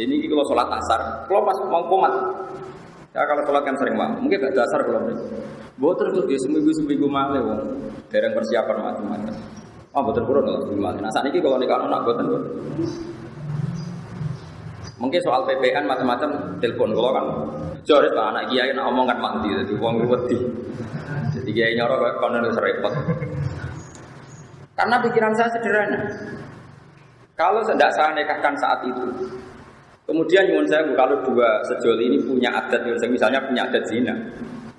ini kalau sholat asar, kalau pas mau komat, ya kalau sholat kan sering mau. Mungkin gak dasar kalau ini. Boten tuh dia seminggu seminggu malah wong dereng persiapan macam-macam. Oh boten kurang seminggu malah. Nah saat ini kalau nikah anak boten boten. Mungkin soal PPN macam-macam telepon kalau kan jores pak anak kiai nak omong kan jadi uang wedi. Jadi kiai nyoro kayak konon repot. Karena pikiran saya sederhana. Kalau tidak saya nikahkan saat itu, kemudian nyuwun saya kalau dua sejoli ini punya adat, misalnya punya adat zina,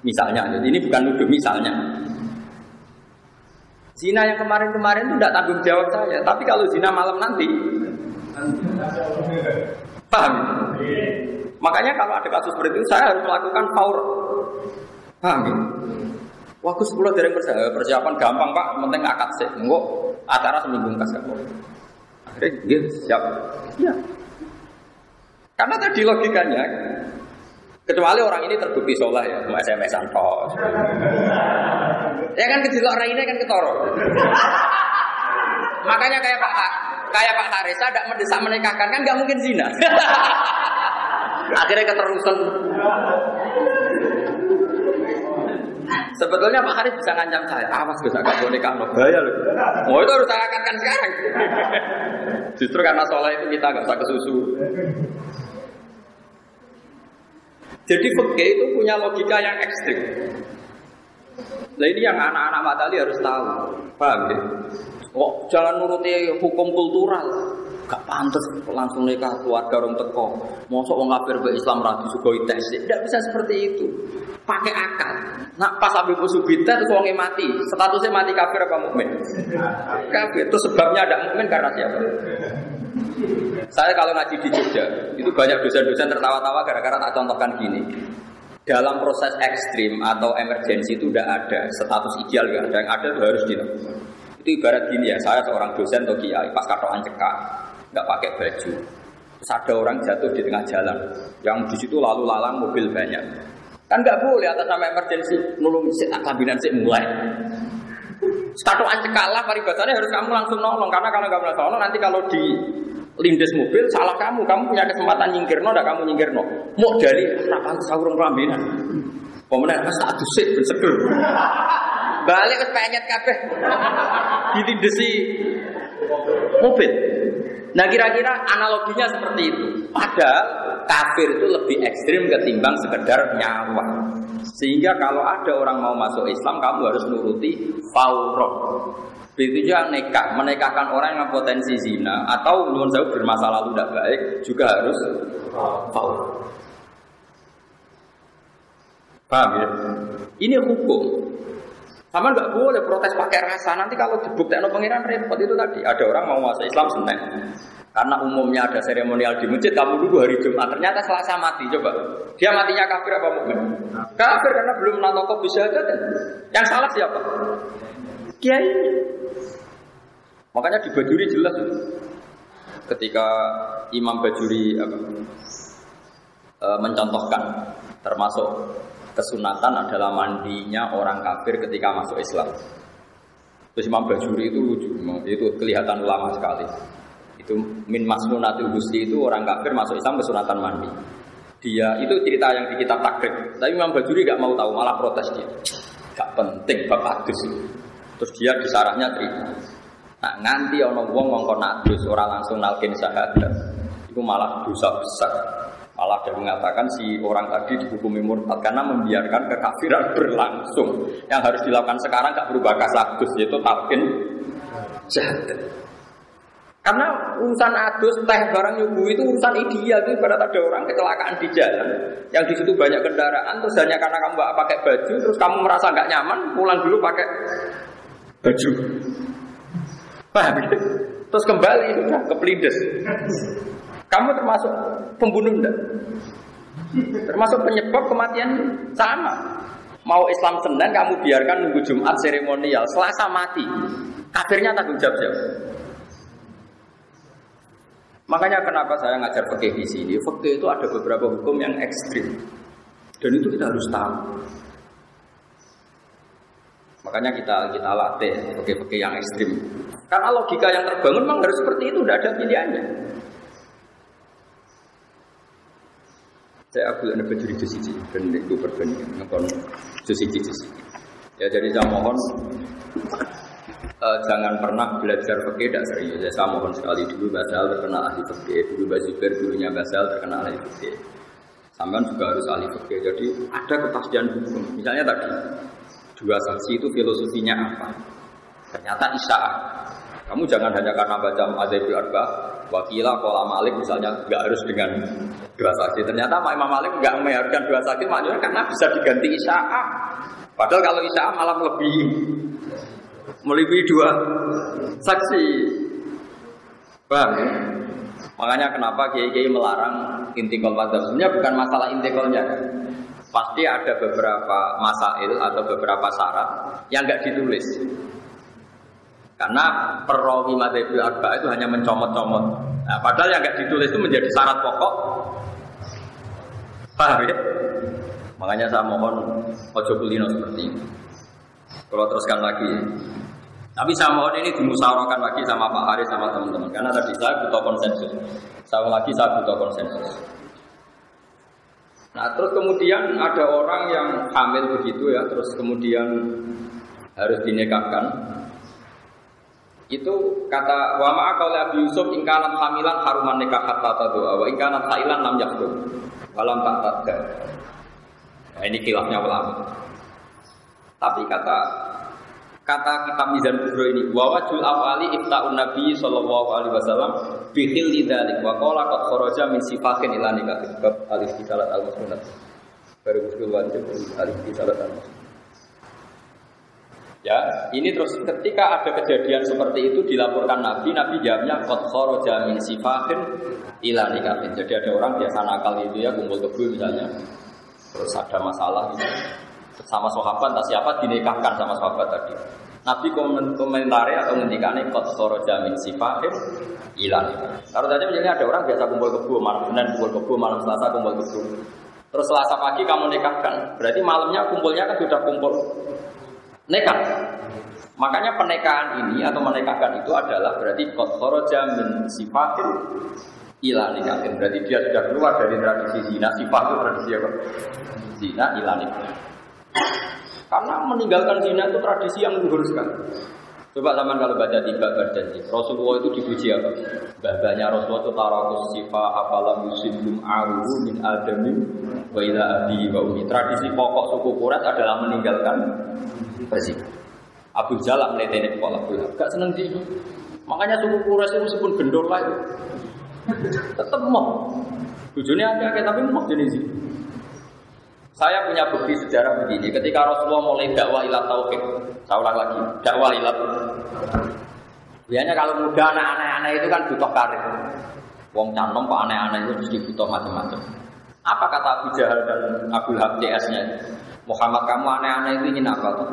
misalnya, jadi ini bukan nuduh misalnya. Zina yang kemarin-kemarin itu tidak tanggung jawab saya, tapi kalau zina malam nanti, Paham? Makanya kalau ada kasus seperti itu saya harus melakukan faur. Paham? Waktu sepuluh dari persiapan, persiapan gampang pak, penting akad sih. Enggak, acara seminggu kok. Akhirnya dia siap. Ya. Karena tadi logikanya, kecuali orang ini terbukti sholat ya, mau SMS toh. ya kan kecil orang ini kan ketoro. Makanya kayak Pak kayak Pak Harisa tidak mendesak menikahkan kan nggak mungkin zina. Akhirnya keterusan. Sebetulnya Pak Haris bisa ngancam saya, awas gue gak boleh nikah no bahaya loh. Oh itu harus saya akan sekarang. Justru karena sholat itu kita nggak usah kesusu. Jadi fakih itu punya logika yang ekstrim. Nah ini yang anak-anak matali harus tahu, paham ya? Oh, jangan nuruti hukum kultural. Gak pantas langsung nikah keluarga orang teko. Mosok wong kafir be Islam ra disugoi tes. Tidak bisa seperti itu. Pakai akal. Nah, pas Habib Usubita itu wongnya mati. Statusnya mati kafir apa mukmin? Kafir. Itu sebabnya ada mukmin karena siapa? Saya kalau ngaji di Jogja, itu banyak dosen-dosen tertawa-tawa gara-gara tak contohkan gini. Dalam proses ekstrim atau emergensi itu tidak ada status ideal gak ada. Yang ada itu harus dilakukan. Itu ibarat gini ya, saya seorang dosen atau kiai pas katoan cekak, nggak pakai baju. Terus ada orang jatuh di tengah jalan, yang di situ lalu lalang mobil banyak. Kan nggak boleh atas nama emergensi nulung si kabinan si mulai. Katoan cekak lah paribasannya harus kamu langsung nolong karena kalau nggak langsung nolong nanti kalau di lindes mobil salah kamu, kamu punya kesempatan nyingkir no, kamu nyingkir no. Mau dari rapan sahurung kelambinan. Pemenang pas satu sih berseger. Balik ke penyet kabeh. Ditindesi mobil. Nah kira-kira analoginya seperti itu. Padahal kafir itu lebih ekstrim ketimbang sekedar nyawa. Sehingga kalau ada orang mau masuk Islam, kamu harus nuruti fauroh. Begitu juga nekah, menikahkan orang yang potensi zina atau menurut saya bermasa lalu tidak baik juga harus fauroh. Paham ya? Ini hukum. Sama nggak boleh protes pakai rasa. Nanti kalau dibuktikan pengiran repot itu tadi. Ada orang mau masuk Islam Senin. Karena umumnya ada seremonial di masjid, kamu dulu hari Jumat. Ternyata Selasa mati, coba. Dia matinya kafir apa mukmin? Kafir karena belum natokop bisa aja. Yang salah siapa? Kiai. Makanya di Bajuri jelas ketika Imam Bajuri apa, e, mencontohkan termasuk kesunatan adalah mandinya orang kafir ketika masuk Islam. Terus Imam Bajuri itu lucu, itu kelihatan ulama sekali. Itu min masnunatil husli itu orang kafir masuk Islam kesunatan mandi. Dia itu cerita yang di kitab takrib. Tapi Imam Bajuri gak mau tahu, malah protes dia. Gak penting bapak. Terus dia di sarahnya terima. Nah, nganti ono wong ngongkon adus orang langsung nalkin syahadat. Itu malah dosa besar. Malah dia mengatakan si orang tadi dihukumi murtad karena membiarkan kekafiran berlangsung. Yang harus dilakukan sekarang gak berubah kasatus yaitu talkin syahadat. Karena urusan adus, teh, barang nyubu itu urusan ideal itu pada ada orang kecelakaan di jalan yang di situ banyak kendaraan terus hanya karena kamu nggak pakai baju terus kamu merasa nggak nyaman pulang dulu pakai baju. Paham ya? Terus kembali udah ke pelindes. Kamu termasuk pembunuh enggak? Termasuk penyebab kematian sama. Mau Islam Senin kamu biarkan nunggu Jumat seremonial, Selasa mati. Kafirnya tanggung jawab siapa? Makanya kenapa saya ngajar fikih di sini? Fikih itu ada beberapa hukum yang ekstrim. Dan itu kita harus tahu. Makanya kita kita latih fikih-fikih yang ekstrim. Karena logika yang terbangun memang harus seperti itu, tidak ada pilihannya. Saya aku ada berdiri di sini dan itu nonton di sini Ya jadi saya mohon uh, jangan pernah belajar fikih tidak serius. Ya, saya mohon sekali dulu Basal terkenal ahli fikih, dulu Bazibir dulunya Basal terkenal ahli fikih. Sampai juga harus ahli fikih. Jadi ada kepastian hukum. Misalnya tadi dua saksi itu filosofinya apa? Ternyata isya'ah. Kamu jangan hanya karena baca Adzabul Arba, wakilah kolam Malik misalnya nggak harus dengan dua saksi. Ternyata Imam Malik nggak mengharuskan dua saksi maknanya karena bisa diganti isya'ah. Padahal kalau isya'ah malah lebih melebihi dua saksi. Paham ya? Makanya kenapa kiai-kiai melarang intikal madzhab. Sebenarnya bukan masalah intikalnya. Pasti ada beberapa masail atau beberapa syarat yang nggak ditulis. Karena perawi madhabil arba itu hanya mencomot-comot. Nah, padahal yang nggak ditulis itu menjadi syarat pokok. Paham ya? Makanya saya mohon ojo kulino seperti ini. Kalau teruskan lagi, tapi saya mohon ini dimusyawarahkan lagi sama Pak Haris sama teman-teman karena tadi saya butuh konsensus. Saya lagi saya butuh konsensus. Nah terus kemudian ada orang yang hamil begitu ya, terus kemudian harus dinikahkan. Itu kata wa ma'akal Abi Yusuf ingkanat hamilan haruman nikah hatta doa wa ingkanat hailan lam yaktum walam tak. Nah, ini kilafnya ulama. Tapi kata kata kitab Mizan Kubro ini wa wajul awali ifta'un Nabi sallallahu alaihi wasallam bi khilli dzalik wa qala qad kharaja min sifatin ila nikah bab alif salat al musnad baru usul wajib alif salat al Ya, ini terus ketika ada kejadian seperti itu dilaporkan Nabi, Nabi jawabnya qad kharaja min sifatin ila nikah. Jadi ada orang biasa nakal itu ya kumpul kebo misalnya. Terus ada masalah gitu sama sahabat tak siapa dinikahkan sama sahabat tadi. Nabi komentari atau ngendikane kot soro jamin sifahin ilan. Kalau tadi misalnya ada orang biasa kumpul kebu malam Senin kumpul kebu malam Selasa kumpul kebu. Terus Selasa pagi kamu nikahkan, berarti malamnya kumpulnya kan sudah kumpul nikah. Makanya pernikahan ini atau menikahkan itu adalah berarti kot soro jamin sifahin nikahin. Berarti dia sudah keluar dari tradisi zina. Sifat itu tradisi apa? Zina ilan. Karena meninggalkan zina itu tradisi yang luhur sekali. Coba zaman kalau baca tiga berjanji, Rasulullah itu dipuji apa? Bahbahnya Rasulullah itu tarakus sifa apalam yusim aru min adamin wa ila abi wa umi. Tradisi pokok suku Quraisy adalah meninggalkan berzina. Abu Jalak melihat kepala Abu gak seneng zina. Makanya suku Quraisy itu meskipun gendol lah itu tetap mau. Tujuannya ada tapi mau jenis zina. Saya punya bukti sejarah begini. Ketika Rasulullah mulai dakwah ilat tauhid, saya ulang lagi, dakwah ilat. Biasanya kalau muda anak-anak itu kan butuh karir. Wong canom pak aneh-aneh itu mesti butuh macam-macam. Apa kata Abu Jahal dan Abu Lahab CS-nya? Muhammad kamu aneh-aneh itu ingin apa tuh?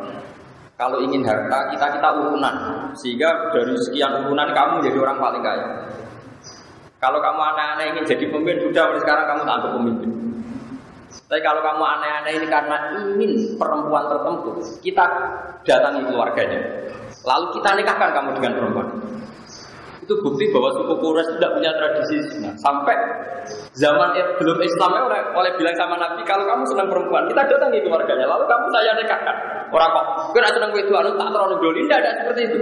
Kalau ingin harta, kita kita urunan. Sehingga dari sekian urunan kamu jadi orang paling kaya. Kalau kamu aneh-aneh ingin jadi pemimpin, sudah sekarang kamu tak pemimpin. Tapi kalau kamu aneh-aneh ini karena ingin perempuan tertentu, kita datangi keluarganya. Lalu kita nikahkan kamu dengan perempuan. Itu bukti bahwa suku Quraisy tidak punya tradisi zina. Sampai zaman belum Islamnya oleh, oleh bilang sama Nabi, kalau kamu senang perempuan, kita datangi keluarganya. Lalu kamu saya nikahkan. Orang kok, kira senang itu anu tak terlalu doli, tidak ada seperti itu.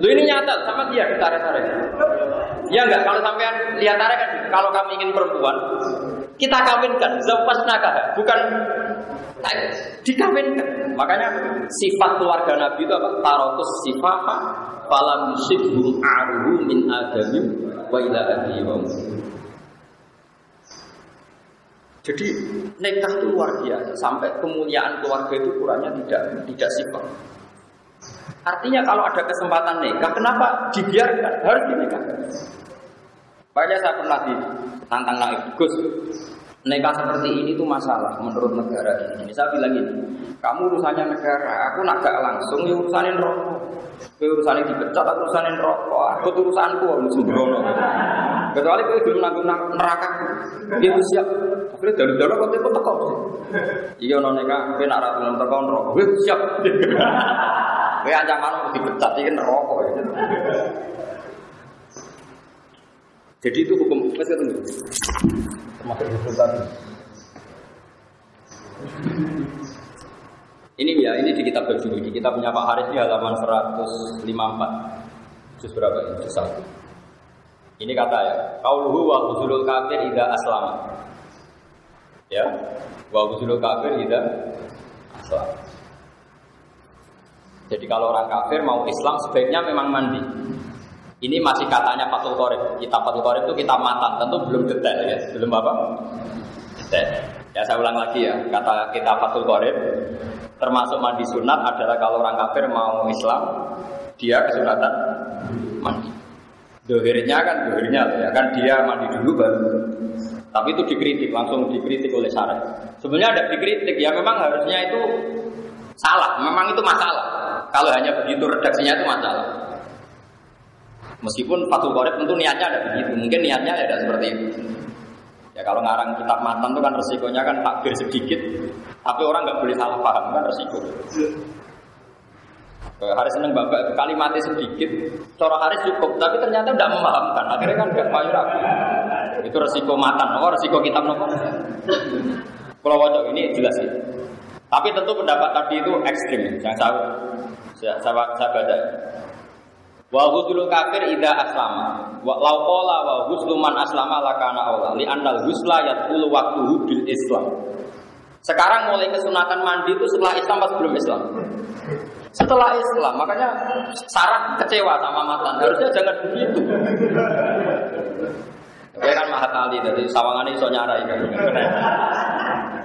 Lu ini nyata sama dia ditarik-tarik. Ya enggak, kalau sampean lihat tarik kan, kalau kami ingin perempuan, kita kawinkan, zapas nakah, bukan dikawinkan. Makanya sifat keluarga Nabi itu apa? Tarotus sifaha falam yusibhum aruhu min adami wa ila wa jadi nikah itu luar biasa sampai kemuliaan keluarga itu kurangnya tidak tidak sifat. Artinya kalau ada kesempatan nikah, kenapa dibiarkan? Harus dinikahkan. Banyak saya pernah ditantang naik Gus, Nikah seperti ini tuh masalah menurut negara ini. Saya bilang ini, kamu urusannya negara, aku nak gak langsung ya urusanin rokok. Kau urusanin dipecat, aku urusanin rokok. Aku urusanku, aku sembrono. Kecuali kau belum nanggung neraka, dia siap. Akhirnya dari dalam kau tipe teko. Iya non nikah, kau nak ratu nang teko rokok, siap. Kau ancaman dipecat, ini rokok. Jadi itu hukum, masih tunggu termasuk Yusuf tadi. Ini ya, ini di kitab Bajuri, di kitab punya Pak Haris di halaman 154. Juz berapa ini? Juz satu. Ini kata ya, kauluhu wa huzulul kafir ida aslam. Ya, wa huzulul kafir ida aslam. Jadi kalau orang kafir mau Islam sebaiknya memang mandi. Ini masih katanya Fatul Qorib. Kitab Fatul Qorib itu kita matan, tentu belum detail ya. Belum apa? Detail. Ya saya ulang lagi ya, kata kita Fatul Qorib termasuk mandi sunat adalah kalau orang kafir mau Islam, dia kesunatan mandi. Dohirnya kan dohirnya ya kan dia mandi dulu baru. Tapi itu dikritik, langsung dikritik oleh syarah. Sebenarnya ada dikritik ya memang harusnya itu salah, memang itu masalah. Kalau hanya begitu redaksinya itu masalah. Meskipun Fathul Qorib tentu niatnya ada begitu, mungkin niatnya ada seperti itu. Ya kalau ngarang kitab mantan itu kan resikonya kan takbir sedikit, tapi orang nggak boleh salah paham kan resiko. Hari seneng bapak kalimatnya sedikit, cara hari cukup, tapi ternyata tidak memahamkan. Akhirnya kan gak mayu ragu. Itu resiko matan, oh resiko kitab nopo. Kalau wajah ini jelas sih. Tapi tentu pendapat tadi itu ekstrim, yang saya saya, saya, saya baca. Wa ghuslu kafir ida aslama. Wa law qala wa ghuslu man aslama lakana aula li annal ghusla yadkhulu waqtuhu bil Islam. Sekarang mulai kesunatan mandi itu setelah Islam pas belum Islam. Setelah Islam, makanya Sarah kecewa sama matan. Harusnya jangan begitu. Ya kan mahat ali dari sawangan iso nyarai kan.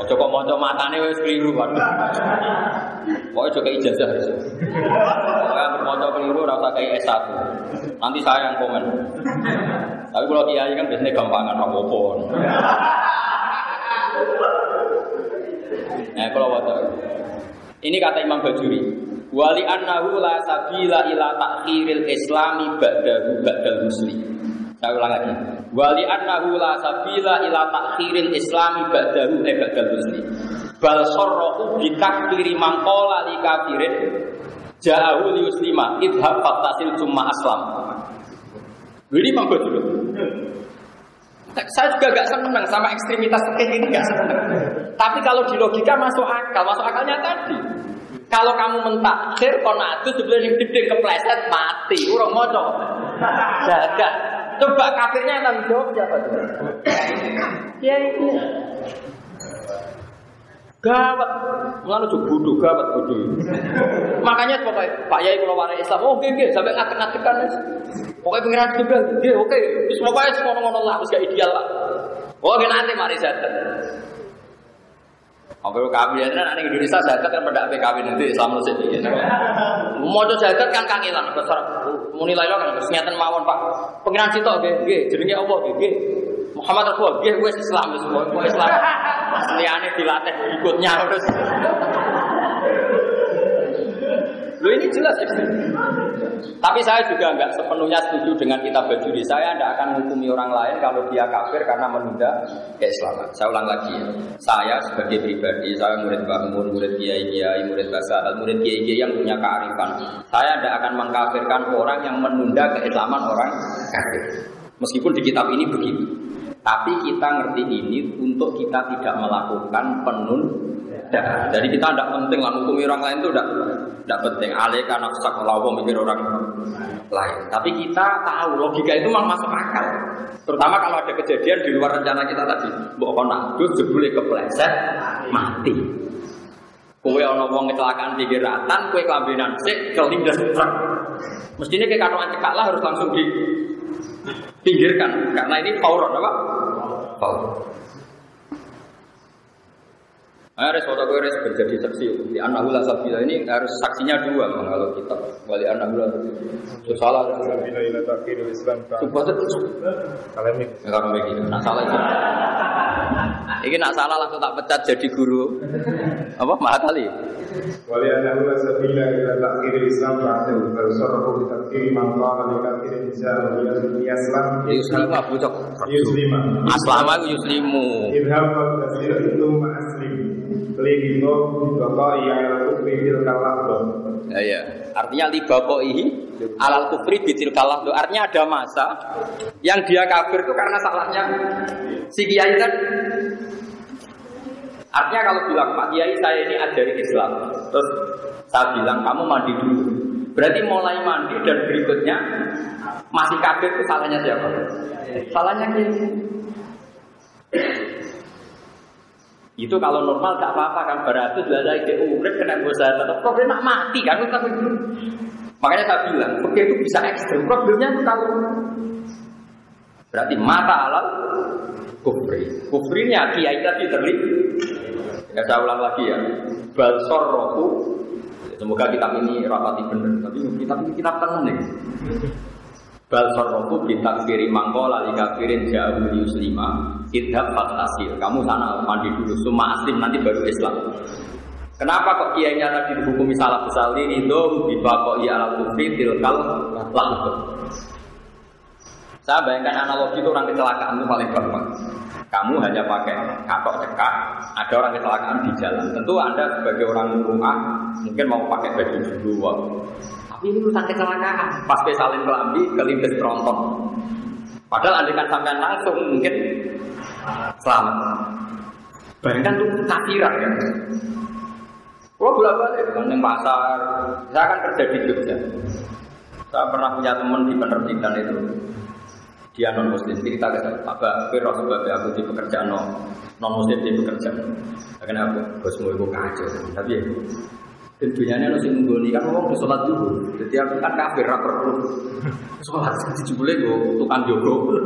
Ojo kok maca matane wis keliru waduh. Pokoke juga ijazah iso. Pokoke maca keliru ora usah kayak S1. Nanti saya yang komen. Tapi kalau kiai kan biasanya gampangan apa-apa. Nah, kalau waktu ini kata Imam Bajuri, wali annahu la sabila ila takhiril islami ba'dahu ba'dal muslim. Saya ulang lagi. Wali annahu la sabila ila takhiril islami ba'dahu eh ba'dal muslim. Bal sarrahu bi takfiri man qala li kafirin ja'ahu li muslima idhab fattasil cumma aslam. Ini Imam dulu. Saya juga gak senang sama ekstremitas seperti ini gak senang. Tapi kalau di logika masuk akal, masuk akalnya tadi. Kalau kamu mentakhir konatu sebelum yang gede kepleset mati, urung moco. Jaga. Coba kafirnya tanggung jawab siapa tuh? Ya itu. Gawat, nggak lucu bodoh, gawat bodoh. Makanya pokoknya Pak Yai kalau warai Islam, oh oke sampai ngatek kan. Pokoknya pengiran juga, oke oke. Terus pokoknya semua ngono lah, harus gak ideal lah. Oh, nanti mari zakat. Apa kawin ya, nanti Indonesia zakat kan pada kawin nanti Islam musik ini. Mau zakat kan kangilan besar. Muni lain kan keseniatan mawon pak. Pengiran sitok ge, ge, jenenge apa ge, ge. Muhammad Rasulullah, ge, gue Islam, gue Islam. Liane dilatih ikutnya terus. Lo ini jelas ekstrim. Tapi saya juga nggak sepenuhnya setuju dengan kitab bajuri. Saya tidak akan menghukumi orang lain kalau dia kafir karena menunda keislaman. Saya ulang lagi ya. Saya sebagai pribadi, saya murid bangun, murid kiai kiai, murid bahasa, murid kiai kiai yang punya kearifan. Saya tidak akan mengkafirkan orang yang menunda keislaman orang kafir. Meskipun di kitab ini begitu. Tapi kita ngerti ini untuk kita tidak melakukan penun Ya, jadi kita tidak penting lah hukum orang lain itu tidak tidak penting. Alih karena nafsak melawan mikir orang lain. Tapi kita tahu logika itu memang masuk akal. Terutama kalau ada kejadian di luar rencana kita tadi. Mbok kon nakdus jebule kepleset mati. Kue ono wong kecelakaan di geratan, kue kelambinan sik kelindas truk. Mestinya kayak katoan cekak lah harus langsung dipinggirkan karena ini fauron apa? Fauron. Harus foto gue harus menjadi saksi. Di anak hula sabila ini harus saksinya dua kalau kita wali anak hula itu salah. Sabila ila takir Islam. Coba tuh. Kalau ini kalau ini nak salah itu. Ini nak salah langsung tak pecat jadi guru. Apa mahal kali? Wali anak hula sabila ila takir Islam. Ba'du bersorohu di takir mangkala di takir Islam. Islam. Yuslimu abu cok. Yuslimu. Aslama yuslimu. Idham wa tasir itu ma'aslim. Bako iya kufri bil Ya, ya. Artinya li bako ihi alal kufri bil kalahdo. Artinya ada masa yang dia kafir itu karena salahnya si kiai kan. Artinya kalau bilang Pak Kiai saya ini ajari Islam, terus saya bilang kamu mandi dulu. Berarti mulai mandi dan berikutnya masih kafir itu salahnya siapa? Salahnya kiai. Itu kalau normal gak apa-apa kan beratus lada ide urip kena bosan tetap problem mati kan itu Makanya saya bilang, oke itu bisa ekstrim. Problemnya itu kalau berarti mata alal kufri. Kufrinya kiai tadi terlibat. Ya saya ulang lagi ya. Balsor rohku. Semoga kitab ini rapati benar. Tapi kitab ini kitab tenang nih. Bal sarrofu bitakfiri mangkola li kafirin jauh yuslima idhab fantasi. Kamu sana mandi dulu, semua aslim nanti baru Islam. Kenapa kok kiainya tadi dihukumi salah besar ini itu kok ia ala kufri tilkal langsung. Saya bayangkan analogi itu orang kecelakaan itu paling gampang. Kamu hanya pakai katok cekak, ada orang kecelakaan di jalan. Tentu Anda sebagai orang rumah mungkin mau pakai baju dulu ini urusan kecelakaan. Pas salin kelambi, kelindes tronton. Padahal andai kan sampean langsung mungkin selamat. Bayangkan tuh kafiran ya. Kalau bolak balik dengan pasar, saya akan kerja di Jogja. Saya pernah punya teman di penerbitan itu, dia non muslim kita ke saya apa kira sebabnya aku di pekerjaan non non muslim di pekerjaan karena aku bosmu itu kacau tapi ya dan dunyanya nasi nunggoni kan ngomong sholat dulu. Jadi aku kan kafir rapper perlu sholat jadi jebule gue tukang jogo.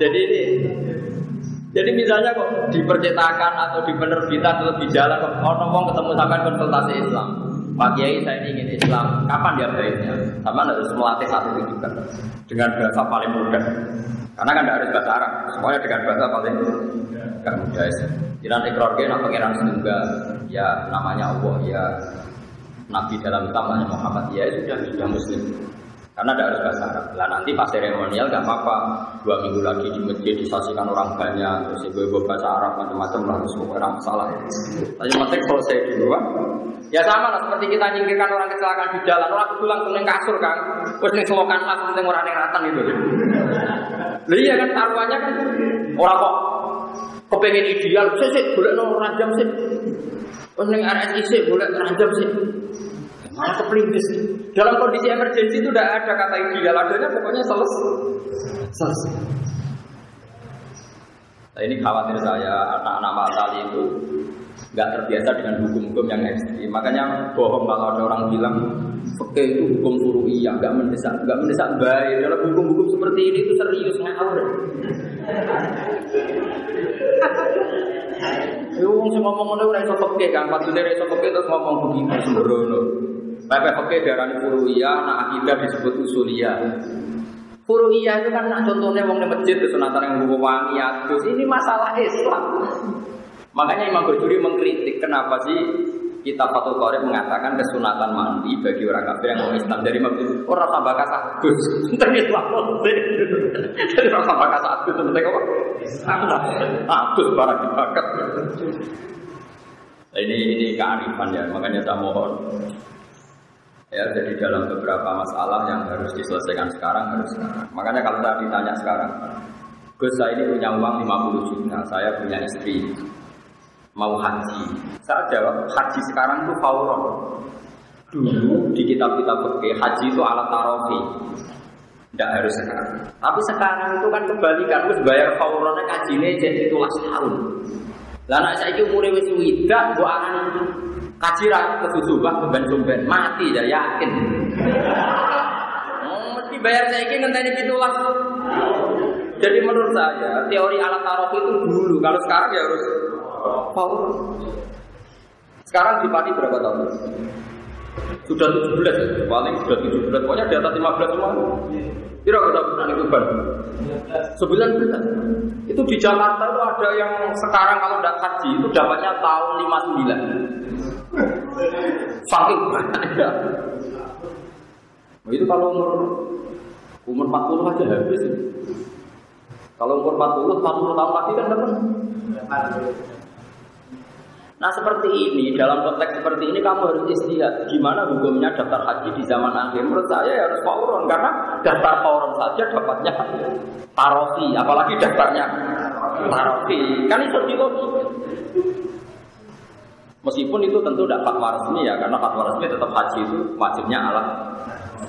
jadi ini jadi misalnya kok di percetakan atau di penerbitan atau di jalan kok ngomong ketemu sampai konsultasi Islam. Pak Kiai saya ini ingin Islam, kapan dia baiknya? Sama harus melatih satu itu juga dengan bahasa paling mudah. Karena kan tidak harus bahasa Arab, semuanya dengan bahasa paling mudah. Jiran ikrar ke nak pangeran setunggal, ya namanya Allah, ya Nabi dalam utamanya Muhammad, ya sudah sudah Muslim. Karena tidak harus bahasa Arab. Lah nanti pas seremonial gak apa-apa. Dua minggu lagi di masjid disaksikan orang banyak, terus ibu ibu bahasa Arab macam-macam lah, semua orang salah. Tapi penting selesai dulu, Pak. Ya sama lah seperti kita nyingkirkan orang kecelakaan di jalan, orang pulang kuning kasur kan, terus nih selokan lah, penting orang yang ratan itu. Lah iya kan taruhannya kan orang kok kepengen ideal, sih sih boleh nol rajam sih. Terus nih RSI sih boleh rajam sih. Malah kepelintis. Dalam kondisi emergensi itu tidak ada kata ideal, adanya pokoknya selesai. Selesai. Nah, ini khawatir saya anak-anak matali itu nggak terbiasa dengan hukum-hukum yang ekstrim. Makanya bohong kalau ada orang bilang Oke itu hukum furu'iyah, nggak mendesak, nggak mendesak baik. Dalam hukum-hukum seperti ini itu serius ngawur. Yo wong sing ngomong ngono ora iso peke kan, maksudnya ora iso peke terus ngomong begitu sembrono. Pepe peke darani furu'iyah, nah akidah disebut usuliyah. Furu'iyah itu kan nah, contohnya wong di masjid kesunatan yang buku wangi terus ini masalah Islam. Makanya Imam Bajuri mengkritik kenapa sih kita Fatul Qorib mengatakan kesunatan mandi bagi orang kafir yang mau Islam dari Bajuri orang tambah kasah Gus dari Islam dari orang tambah kasah Gus penting apa? Agus barang. Nah, ini ini kearifan ya. Makanya saya mohon. Ya jadi dalam beberapa masalah yang harus diselesaikan sekarang harus sekarang. Makanya kalau saya ditanya sekarang, Gus saya ini punya uang 50 juta, saya punya istri, mau haji. Saya jawab, haji sekarang itu fauron. Dulu di kitab-kitab fikih haji itu alat tarofi. Tidak harus sekarang. Tapi sekarang itu kan kebalikan, terus bayar fauronnya kajinya jadi tulas tahun. Lah anak saya itu umurnya wis widak, gua akan kaji kesusubah keban sumben mati ya yakin. Oh, mesti bayar saya ini ngenteni pitulas. Jadi menurut saya teori alat tarof itu dulu, kalau sekarang ya harus Paul. Sekarang di Pati berapa tahun? Sudah 17 ya, paling sudah 17, pokoknya di atas 15 semua. Kira kita bukan itu ban. 19. Itu di Jakarta itu ada yang sekarang kalau tidak haji itu dapatnya tahun 59. Saking banyaknya. Nah, itu kalau umur umur 40 aja habis. Kalau umur 40, 40 tahun lagi kan dapat. Nah seperti ini, dalam konteks seperti ini kamu harus istihad. Gimana hukumnya daftar haji di zaman akhir? Menurut saya ya harus fauron Karena daftar fauron saja dapatnya tarofi Apalagi daftarnya tarofi Kan itu di Meskipun itu tentu tidak fatwa resmi ya Karena fatwa resmi tetap haji itu wajibnya ala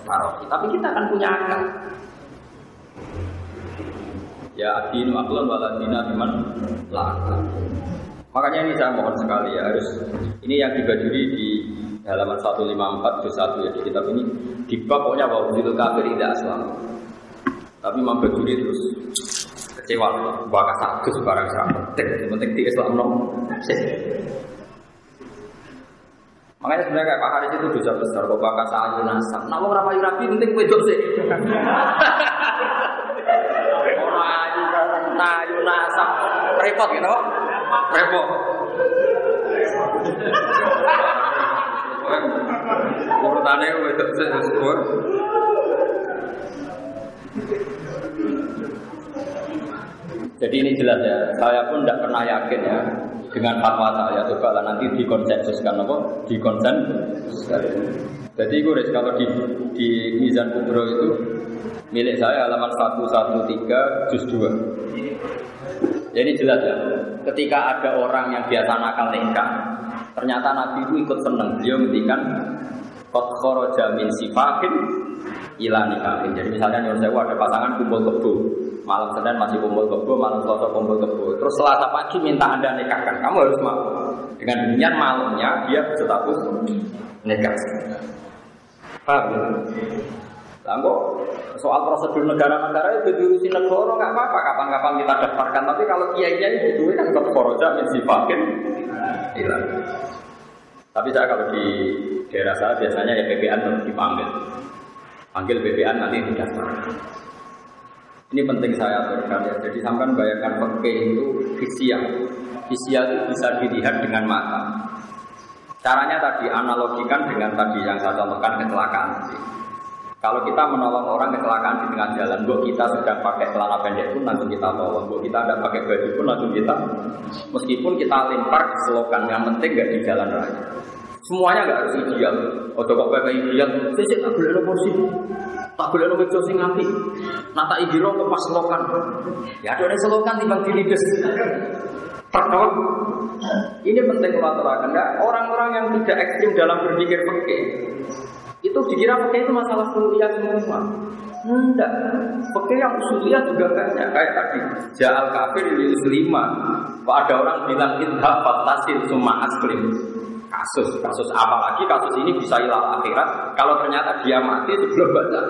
tarofi Tapi kita akan punya akal. Ya adinu aklon waladina iman lakal Makanya ini saya mohon sekali ya harus ini yang dibajuri di halaman 154 ke 1 ya di kitab ini di bab pokoknya bahwa itu kafir tidak aslam. Tapi Imam Bajuri terus kecewa bakal satu barang sangat penting penting di Islam no. Makanya sebenarnya kayak Pak Haris itu dosa besar kok bakal sayu nasab. Nah mau rapayu rapi penting wedok sih. Orang ayu ayu nasab repot gitu repot. Urutannya wedok sesuatu. Jadi ini jelas ya, saya pun tidak pernah yakin ya dengan fatwa saya. Coba lah nanti dikonsensuskan apa? Dikonsensuskan. Jadi gue kalau di, di Mizan Kubro itu milik saya halaman 113 juz 2. Jadi jelas ya, ketika ada orang yang biasa nakal nikah, ternyata Nabi itu ikut seneng. Dia ngendikan kot khoroja min sifahin ila nikahin. Jadi misalnya nyuruh saya ada pasangan kumpul kebo, malam Senin masih kumpul kebo, malam Selasa kumpul kebo. Terus Selasa pagi minta anda nikahkan, kamu harus mau. Dengan demikian malamnya dia berstatus nikah. Paham? Lah soal prosedur negara-negara itu diurusin negara nggak apa-apa kapan-kapan kita daftarkan tapi kalau kiai-kiai itu kan ke koroja min sifakin. Tapi saya kalau di daerah saya biasanya ya BPN harus dipanggil. Panggil BPN nanti didaftarkan. Ini penting saya aturkan ya. Jadi sampai bayangkan pakai itu fisial. Fisial itu bisa dilihat dengan mata. Caranya tadi analogikan dengan tadi yang saya contohkan kecelakaan. Kalau kita menolong orang kecelakaan di tengah jalan, buat kita sedang pakai celana pendek pun langsung kita tolong. Buat kita ada pakai baju pun langsung kita, meskipun kita lempar selokan, yang penting nggak di jalan raya. Semuanya nggak harus ideal. Oh, kok pakai ideal, sih tak boleh kursi, tak boleh nomor sing ngapi. Nata idiro ke pas selokan. Ya ada selokan timbang dilides. Pertama, ini penting kalau Orang-orang yang tidak ekstrim dalam berpikir fikih, itu dikira pakai itu masalah kuliah semua. Enggak. Pakai yang usuliyah juga banyak kayak tadi. Ja'al kafir di lima. Ada orang bilang idhab fatasil summa aslim. Kasus, kasus apalagi kasus ini bisa hilang akhirat kalau ternyata dia mati sebelum baca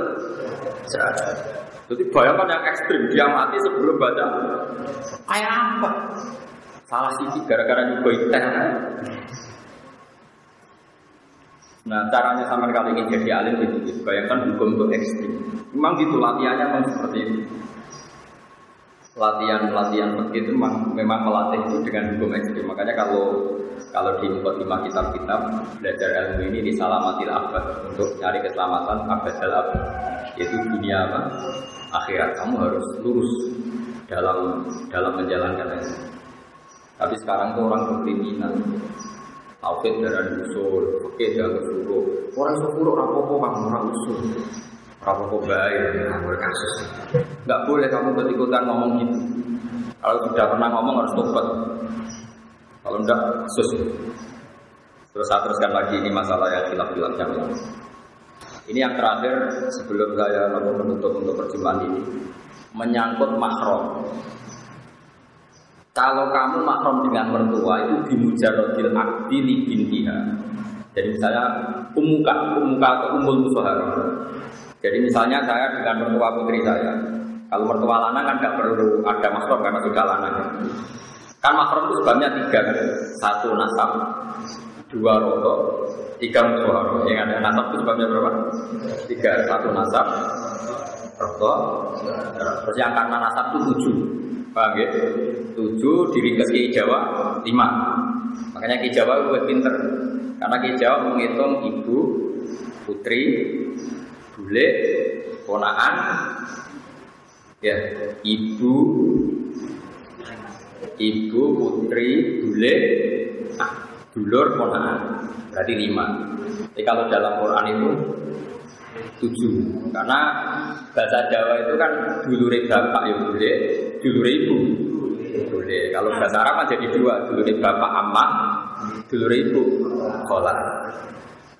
Jadi bayangkan yang ekstrim, dia mati sebelum baca Kayak apa? Salah sisi gara-gara juga ikan Nah caranya sama kali ingin jadi alim itu Bayangkan hukum itu ekstrim. Memang gitu latihannya memang seperti itu. Latihan-latihan seperti itu memang, memang melatih itu dengan hukum ekstrim. Makanya kalau kalau di lima kitab-kitab belajar ilmu ini di salamatil abad untuk cari keselamatan abad. Dalam yaitu dunia apa? Akhirat. Kamu harus lurus dalam dalam menjalankan ilmu. Tapi sekarang tuh orang berkriminal Tauhid darah usul, oke jangan. Orang suruh orang popo kamu orang usul. Orang popo baik, kamu kasus. Gak boleh kamu ikut-ikutan ngomong gitu. Kalau sudah pernah ngomong harus tobat. Kalau enggak kasus. Terus saya teruskan lagi ini masalah yang hilaf-hilaf yang lain. Ini yang terakhir sebelum saya menutup untuk perjumpaan ini menyangkut mahram. Kalau kamu mahram dengan mertua itu bimujarodil akdi li bintiha. Jadi misalnya umuka, umuka atau umul musuhara. Jadi misalnya saya dengan mertua putri saya. Kalau mertua lanang kan nggak perlu ada mahram karena sudah lanang. Kan mahram itu sebabnya tiga? Satu nasab, dua roto, tiga musuhara. Yang ada nasab itu sebabnya berapa? Tiga, satu nasab, roto, terus yang karena nasab itu tujuh. Paham ya? Tujuh diri ke Jawa, lima. Makanya Ki Jawa itu pinter. Karena Ki Jawa menghitung ibu, putri, bule, ponaan, ya, ibu, ibu, putri, bule, ah, dulur, ponaan. Berarti lima. Jadi kalau dalam Quran itu tujuh karena bahasa Jawa itu kan dulure bapak ya boleh dulure ibu? Boleh kalau bahasa Arab kan jadi dua. Dulure bapak amma dulure ibu. Kola.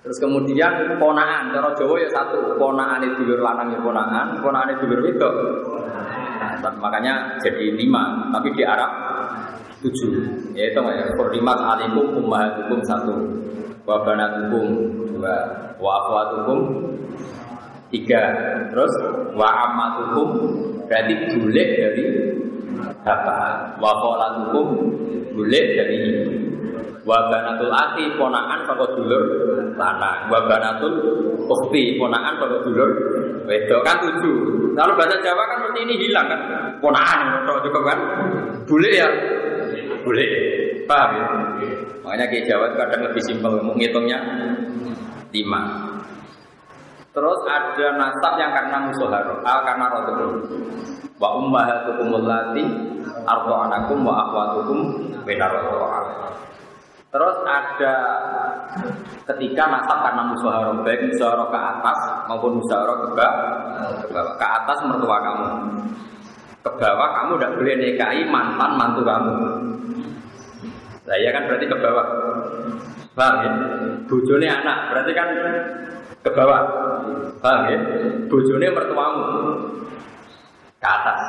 Terus kemudian ponaan. Cara Jawa ya satu. Ponaan itu dulur lanang ya ponaan. Ponaan itu dulur itu nah, makanya jadi lima. Tapi di Arab tujuh. Yaitu ya? Kurdimat alikum ummahatukum satu. Wa banatukum dua. Wa akhwatukum tiga. Terus wa amatukum berarti bulik dari bapak wa qolatukum bulik dari ibu wa banatul akhi ponaan kanggo dulur lanang. Wa banatul ukhti ponaan kanggo dulur wedok. Kan tujuh. Kalau bahasa Jawa kan seperti ini hilang kan? Ponaan cukup kan? Bulik ya? Bulik. Paham ya? Makanya ke Jawa itu kadang lebih simpel menghitungnya lima Terus ada nasab yang karena musuharo, al karena rotukum. Wa ummahatukum allati anakum wa akhwatukum benar Terus ada ketika nasab karena musuharo, baik musuharo ke atas maupun musuharo ke bawah. Ke atas mertua kamu. Ke bawah kamu tidak boleh nikahi mantan mantu kamu. Nah, iya kan berarti ke bawah. Paham ya? Bujone anak, berarti kan ke bawah. Paham ya? Bojone mertuamu ke atas.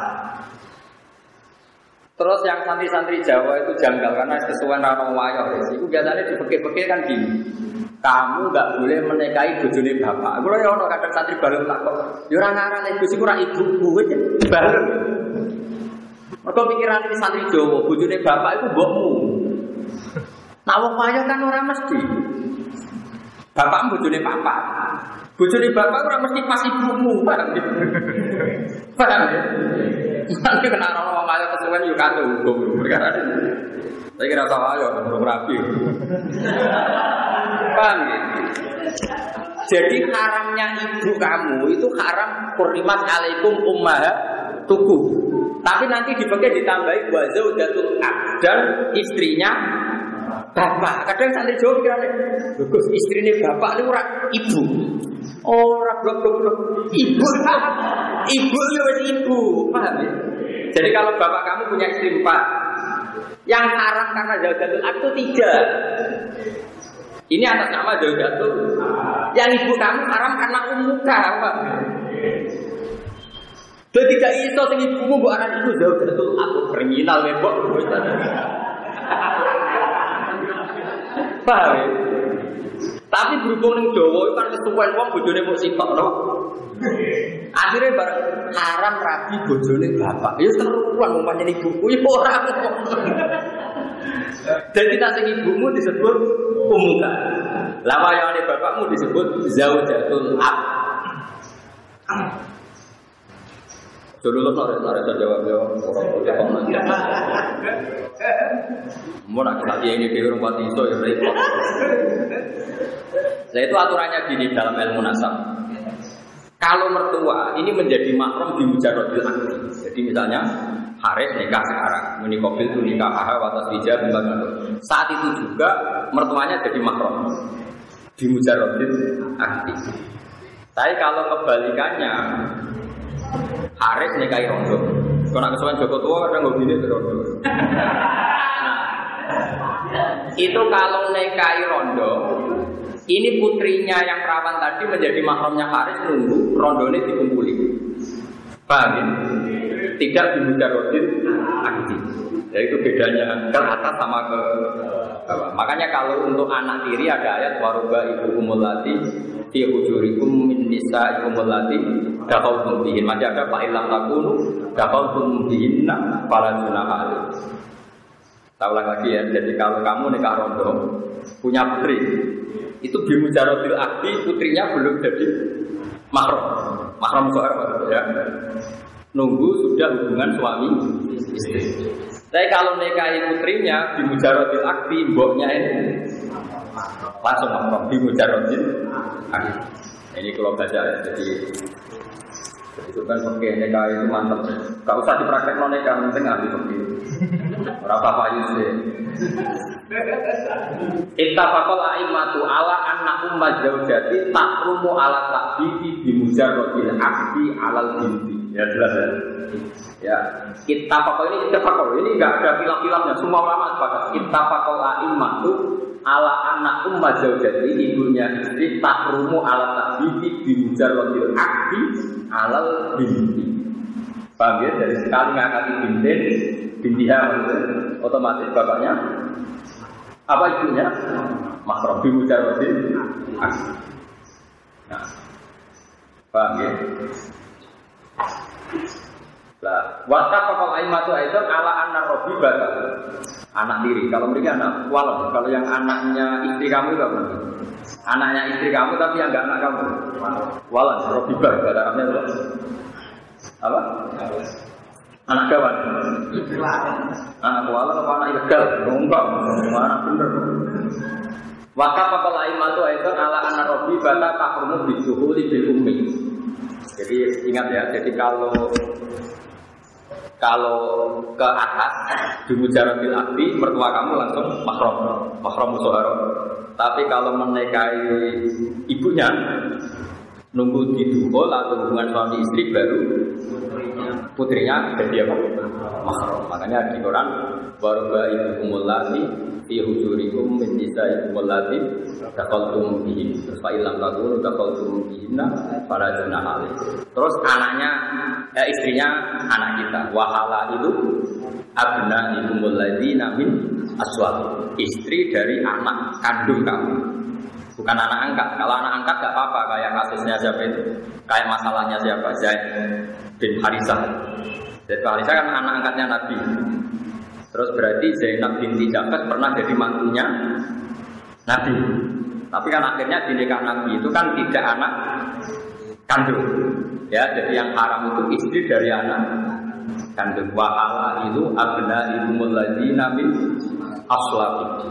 Terus yang santri-santri Jawa itu janggal karena kesuwen rano wayo. Itu biasanya dipekik-pekik kan gini. Kamu nggak boleh menikahi bojone bapak. Kalau ya ono kadang santri balung tak kok. Ya ora ngarane Gus iku ora ibu gue balung. Mergo pikiran ini santri Jawa, bojone bapak itu mbokmu. Nah wong kan ora mesti. Bapak bojone papa. Bojone bapak ora mesti pas ibumu, paham ya? Paham ya? Nanti kena orang ngomong ayo kesuwen yuk katu hukum perkara ini. Saya kira tahu ayo belum rapi. Paham ya? Jadi haramnya ibu kamu itu haram kurnimat alaikum ummah tuku. Tapi nanti dipakai ditambahi wazaudatul dan istrinya bapak. Kadang santri Jawa pikirane, Gus istrine bapak ini ora ibu. Ora blok blok blok. Ibu. ibu ya wis ibu, paham ya? Jadi kalau bapak kamu punya istri empat, yang haram karena zaujatul itu tiga. Ini atas nama zaujatul. Yang ibu kamu haram karena umuka, apa? Jadi tidak iso sing ibumu mbok aran iku jauh aku kriminal ya mbok. Paham ya? Tapi berhubung ning Jawa itu kan kesuwen wong bojone mung sitok no. Akhirnya bareng haram rabi bojone bapak. Ya seruan mau panjen ibuku ya ora. Jadi sing ibumu disebut umuka. Wayane bapakmu disebut zaujatul ab. Dulu lo sore sore saya jawab jawab orang udah. Mau nak kita ini di rumah iso ya repot. Nah itu aturannya gini dalam ilmu nasab. Kalau mertua ini menjadi mahram di mujarodil akli. Jadi misalnya Haris nikah sekarang, ini kobil itu nikah aha watas bija Saat itu juga mertuanya jadi mahram di mujarodil akli. Tapi kalau kebalikannya Haris nikahi rondo. Kalau nak kesuwen Joko tua kadang nggak gini rondo. Nah, itu kalau nikahi rondo, ini putrinya yang perawan tadi menjadi mahramnya Haris nunggu rondo ini dikumpuli. Paham ya? Tidak dimudarodin aktif. Ya itu bedanya ke atas sama ke bawah. Makanya kalau untuk anak tiri ada ayat waruba ibu umulati fi hujurikum min nisa umulati dakhaltum bihin. Masih ada pak ilam takunu dakhaltum bihinna para junah Tahu lagi ya, jadi kalau kamu nikah rondo punya putri, itu bimujarotil akti putrinya belum jadi mahram, mahram soal ya. Nunggu sudah hubungan suami istri. Tapi kalau nikahi putrinya di mujarodil akti, mboknya ini langsung mahram di mujarodil akti. Ini kalau baca ya, jadi itu kan oke nikah itu mantap. Gak usah dipraktek non nikah, penting ahli fikih. Berapa pak Yusuf? Ittafaqal a'immatu ala anna umma zaujati takrumu ala takbibi bi mujarrodil akti alal binti. Ya jelas ya. Ya, pakau ini kita pakau ini enggak ada pilah-pilahnya. Semua ulama sepakat. Pakau a'immatu ala anak umma zaujati ibunya istri takrumu ala takbibi bi mujarrodil akti alal binti. Paham ya? Dari sekali ngangkati bintin, bintiha otomatis bapaknya apa ibunya? Mahram bi mujarrodil akti. Nah, paham ya? Pakal aimatu aidan ala anak robi. Anak diri. Kalau mereka anak walau kalau yang anaknya istri kamu itu apa? Anaknya istri kamu tapi yang enggak anak kamu. Walan robi batal. Arabnya apa? Apa? Anak kawan. Anak walan apa anak ilegal? Enggak, mana bener. Wata pakal aimatu aidan ala anak robi batal takrumu bijuhuli bil ummi. Jadi ingat ya, jadi kalau kalau ke atas di mujarabil akti mertua kamu langsung mahram. Mahram musoharo. Tapi kalau menikahi ibunya nunggu di duhul atau hubungan suami istri baru. Putrinya jadi apa? Mahram. Makanya di Quran baru ibu kumulasi fi hujurikum min nisa'ikum allati taqaltum bihin terus fa illam takunu taqaltum bihinna para junah terus anaknya ya istrinya anak kita. Wahala itu abna ikumul ladzina min aswab istri dari anak kandung kamu bukan anak angkat kalau anak angkat gak apa-apa kayak kasusnya siapa itu kayak masalahnya siapa Zaid bin Harisah Zaid bin Harisah kan anak angkatnya Nabi Terus berarti Zainab binti Jafar pernah jadi mantunya Nabi. Tapi kan akhirnya di nikah Nabi itu kan tidak anak kandung. Ya, jadi yang haram itu istri dari anak kandung. Wahala itu abna ibu ladina min aslabi.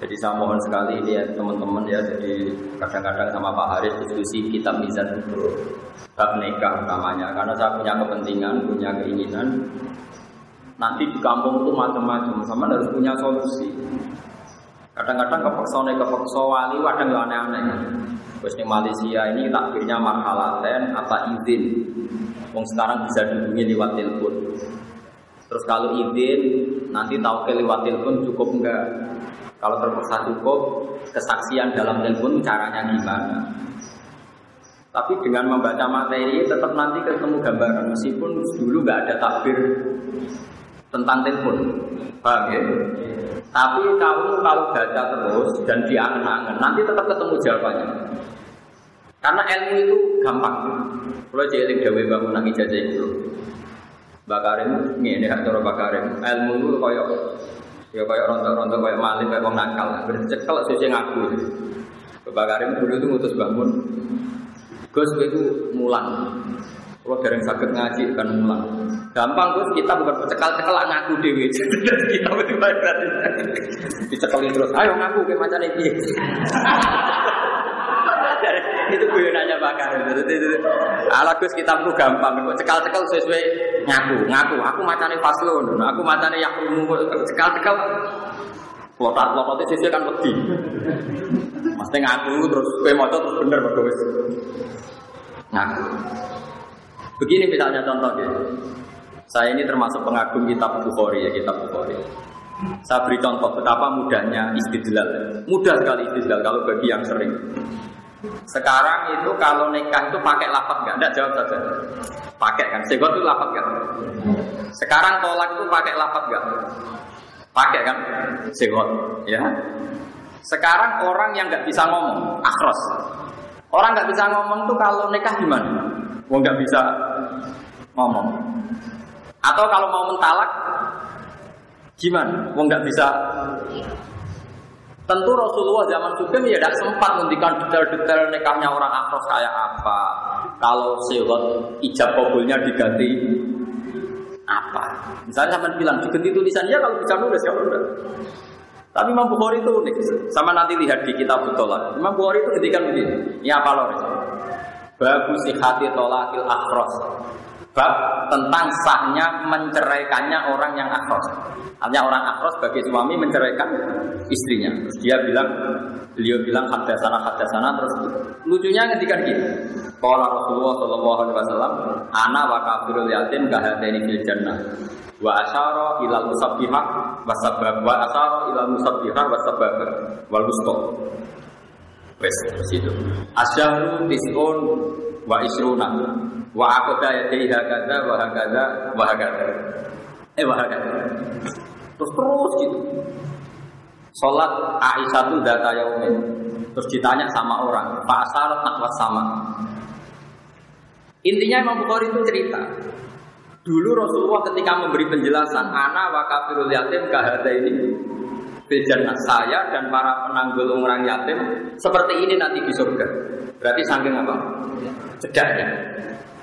Jadi saya mohon sekali ini ya teman-teman ya Jadi kadang-kadang sama Pak Haris diskusi kitab Mizan itu Bab nikah utamanya Karena saya punya kepentingan, punya keinginan Nanti di kampung itu macam-macam, sama harus punya solusi. Kadang-kadang kepeksa nih kepeksa wali, kadang aneh-aneh. Terus di Malaysia ini takbirnya marhalaten atau izin. Wong sekarang bisa dihubungi lewat telepon. Terus kalau izin nanti tahu ke lewat telepon cukup enggak? Kalau terpaksa cukup, kesaksian dalam telepon caranya gimana? Tapi dengan membaca materi tetap nanti ketemu gambaran meskipun dulu nggak ada takbir tentang telepon. Paham ya? Tapi kamu kalau baca terus dan diangen-angen nanti tetap ketemu jawabannya. Karena ilmu itu gampang. Kalau jeling dewe bangun nang ijazah itu. Bakarim ini hak cara bakarim. Ilmu itu koyok ya koyok rontok-rontok koyok malin koyok wong nakal. Bercekel sesuai ngaku. Bakarim dulu itu ngutus bangun Gus itu mulang. Kalau dereng sakit ngaji kan mulang. Gampang Gus kita bukan cekal-cekal ngaku dewi. kita berarti dicekali terus. Ayo ngaku ke macam ini. Itu gue nanya bakar. Ala Gus kitabku gampang. Cekal-cekal sesuai ngaku, ngaku. Aku macam ini faslon. Aku macam ini yakrumu. Cekal-cekal. Lotat-lotatnya sesuai kan pedih. Mesti ngaku terus gue mau terus bener bagus. Ngaku. Begini misalnya contoh ya. Saya ini termasuk pengagum kitab Bukhari ya, kitab Bukhari. Saya beri contoh betapa mudahnya istidlal. Mudah sekali istidlal kalau bagi yang sering. Sekarang itu kalau nikah itu pakai lapat nggak? Enggak jawab saja. Pakai kan? Segot itu lapat kan? Sekarang tolak itu pakai lapat nggak? Pakai kan? Segot, ya. Sekarang orang yang nggak bisa ngomong, akros. Orang nggak bisa ngomong tuh kalau nikah gimana? Wong nggak bisa ngomong. Atau kalau mau mentalak, gimana? Wong nggak bisa. Tentu Rasulullah zaman Sugeng ya tidak sempat menghentikan detail-detail nikahnya orang akros kayak apa. Kalau sewot ijab kabulnya diganti apa? Misalnya sama bilang diganti tulisannya kalau bisa nulis ya udah. Tapi Imam Bukhari itu unik. Sama nanti lihat di kitab Butolah. Imam Bukhari itu ketika begini. Ini apa loh? Bagus sihati tolakil akhros. Bab tentang sahnya menceraikannya orang yang akhros. Artinya orang akhros bagi suami menceraikan istrinya. Terus dia bilang, beliau bilang hadasana hadasana terus lucunya ketika gini. Kalau Rasulullah Shallallahu Alaihi Wasallam, anak wa kafirul yatim kahadeni fil jannah. Wa asyara ilal musabbihah wa sabab wa asyara ilal musabbihah wa sabab wal wusta. Wes situ. Asyahru tis'un wa isruna wa aqda yadaiha hakadha wa hakadha wa hakadha. Eh wa hakadha. Terus terus gitu. Salat Aisyah itu data yaumin. Terus ditanya sama orang, Pak Asarat nak sama. Intinya Imam Bukhari itu cerita. Dulu Rasulullah ketika memberi penjelasan, anak wa kafirul yatim kahada ini Bejan saya dan para penanggul orang yatim seperti ini nanti di surga. Berarti saking apa? Cedaknya.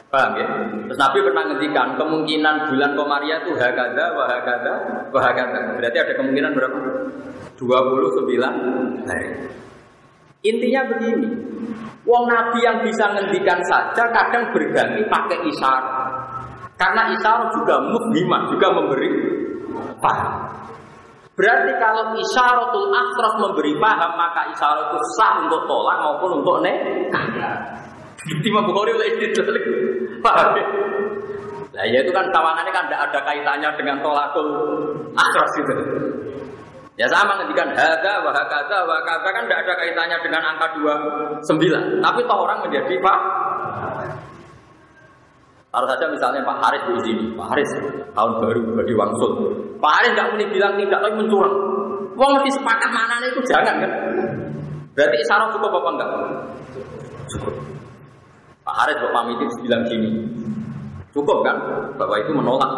Paham ya? Terus Nabi pernah ngendikan kemungkinan bulan Komaria itu hakada, wahakada, wahakada. Berarti ada kemungkinan berapa? 29 hari. Intinya begini, Wong Nabi yang bisa ngendikan saja kadang berganti pakai isyarat. Karena isyarat juga mukmimah, juga memberi paham. Berarti kalau isyaratul akhras memberi paham, maka isyarat itu sah untuk tolak maupun untuk nek. Di Bukhari oleh itu paham? Nah ya itu kan tawangannya kan tidak ada kaitannya dengan tolakul akhras itu. Ya sama ngendikan hada, wahakada, wahakada kan tidak ada kaitannya dengan angka 29. Tapi toh orang menjadi pak. Taruh saja misalnya Pak Haris di sini, Pak Haris tahun baru bagi wangsul. Haris nggak mungkin bilang tidak, tapi mencurang. Wong mesti sepakat mana itu jangan kan? Berarti isyarat cukup apa enggak? Cukup. Pak Haris Bapak pamit bilang gini, cukup kan? Bapak itu menolak.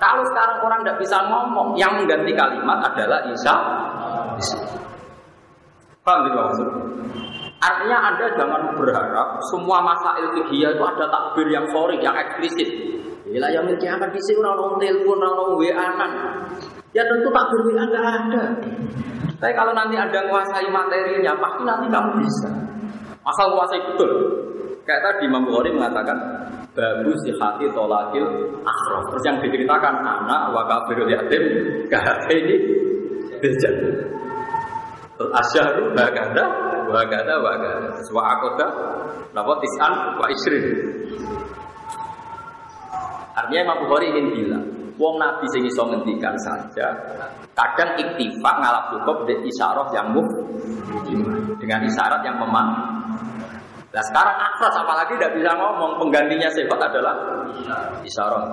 Kalau sekarang orang tidak bisa ngomong, yang mengganti kalimat adalah Isa. Paham gitu maksudnya? Artinya Anda jangan berharap semua masail fikih itu ada takbir yang sorry, yang eksplisit. Bila yang memiliki akan di sini orang telepon, orang WA kan. Ya tentu takbir WA nggak ada. Tapi kalau nanti ada menguasai materinya, pasti nanti kamu bisa. Asal menguasai betul. Kayak tadi Imam Bukhari mengatakan bagus di hati tolakil akhrof. Terus yang diceritakan anak wa kafirul yatim ini bejan. Terus asyharu bagada bagada bagada. Wa akoda napa tis'an wa isrin. Artinya Imam Bukhari ingin bilang, Wong Nabi sing iso ngendikan saja, kadang iktifak ngalap cukup di isyarat yang muf dengan isyarat yang memang Nah sekarang akras apalagi tidak bisa ngomong penggantinya sifat adalah isyarat.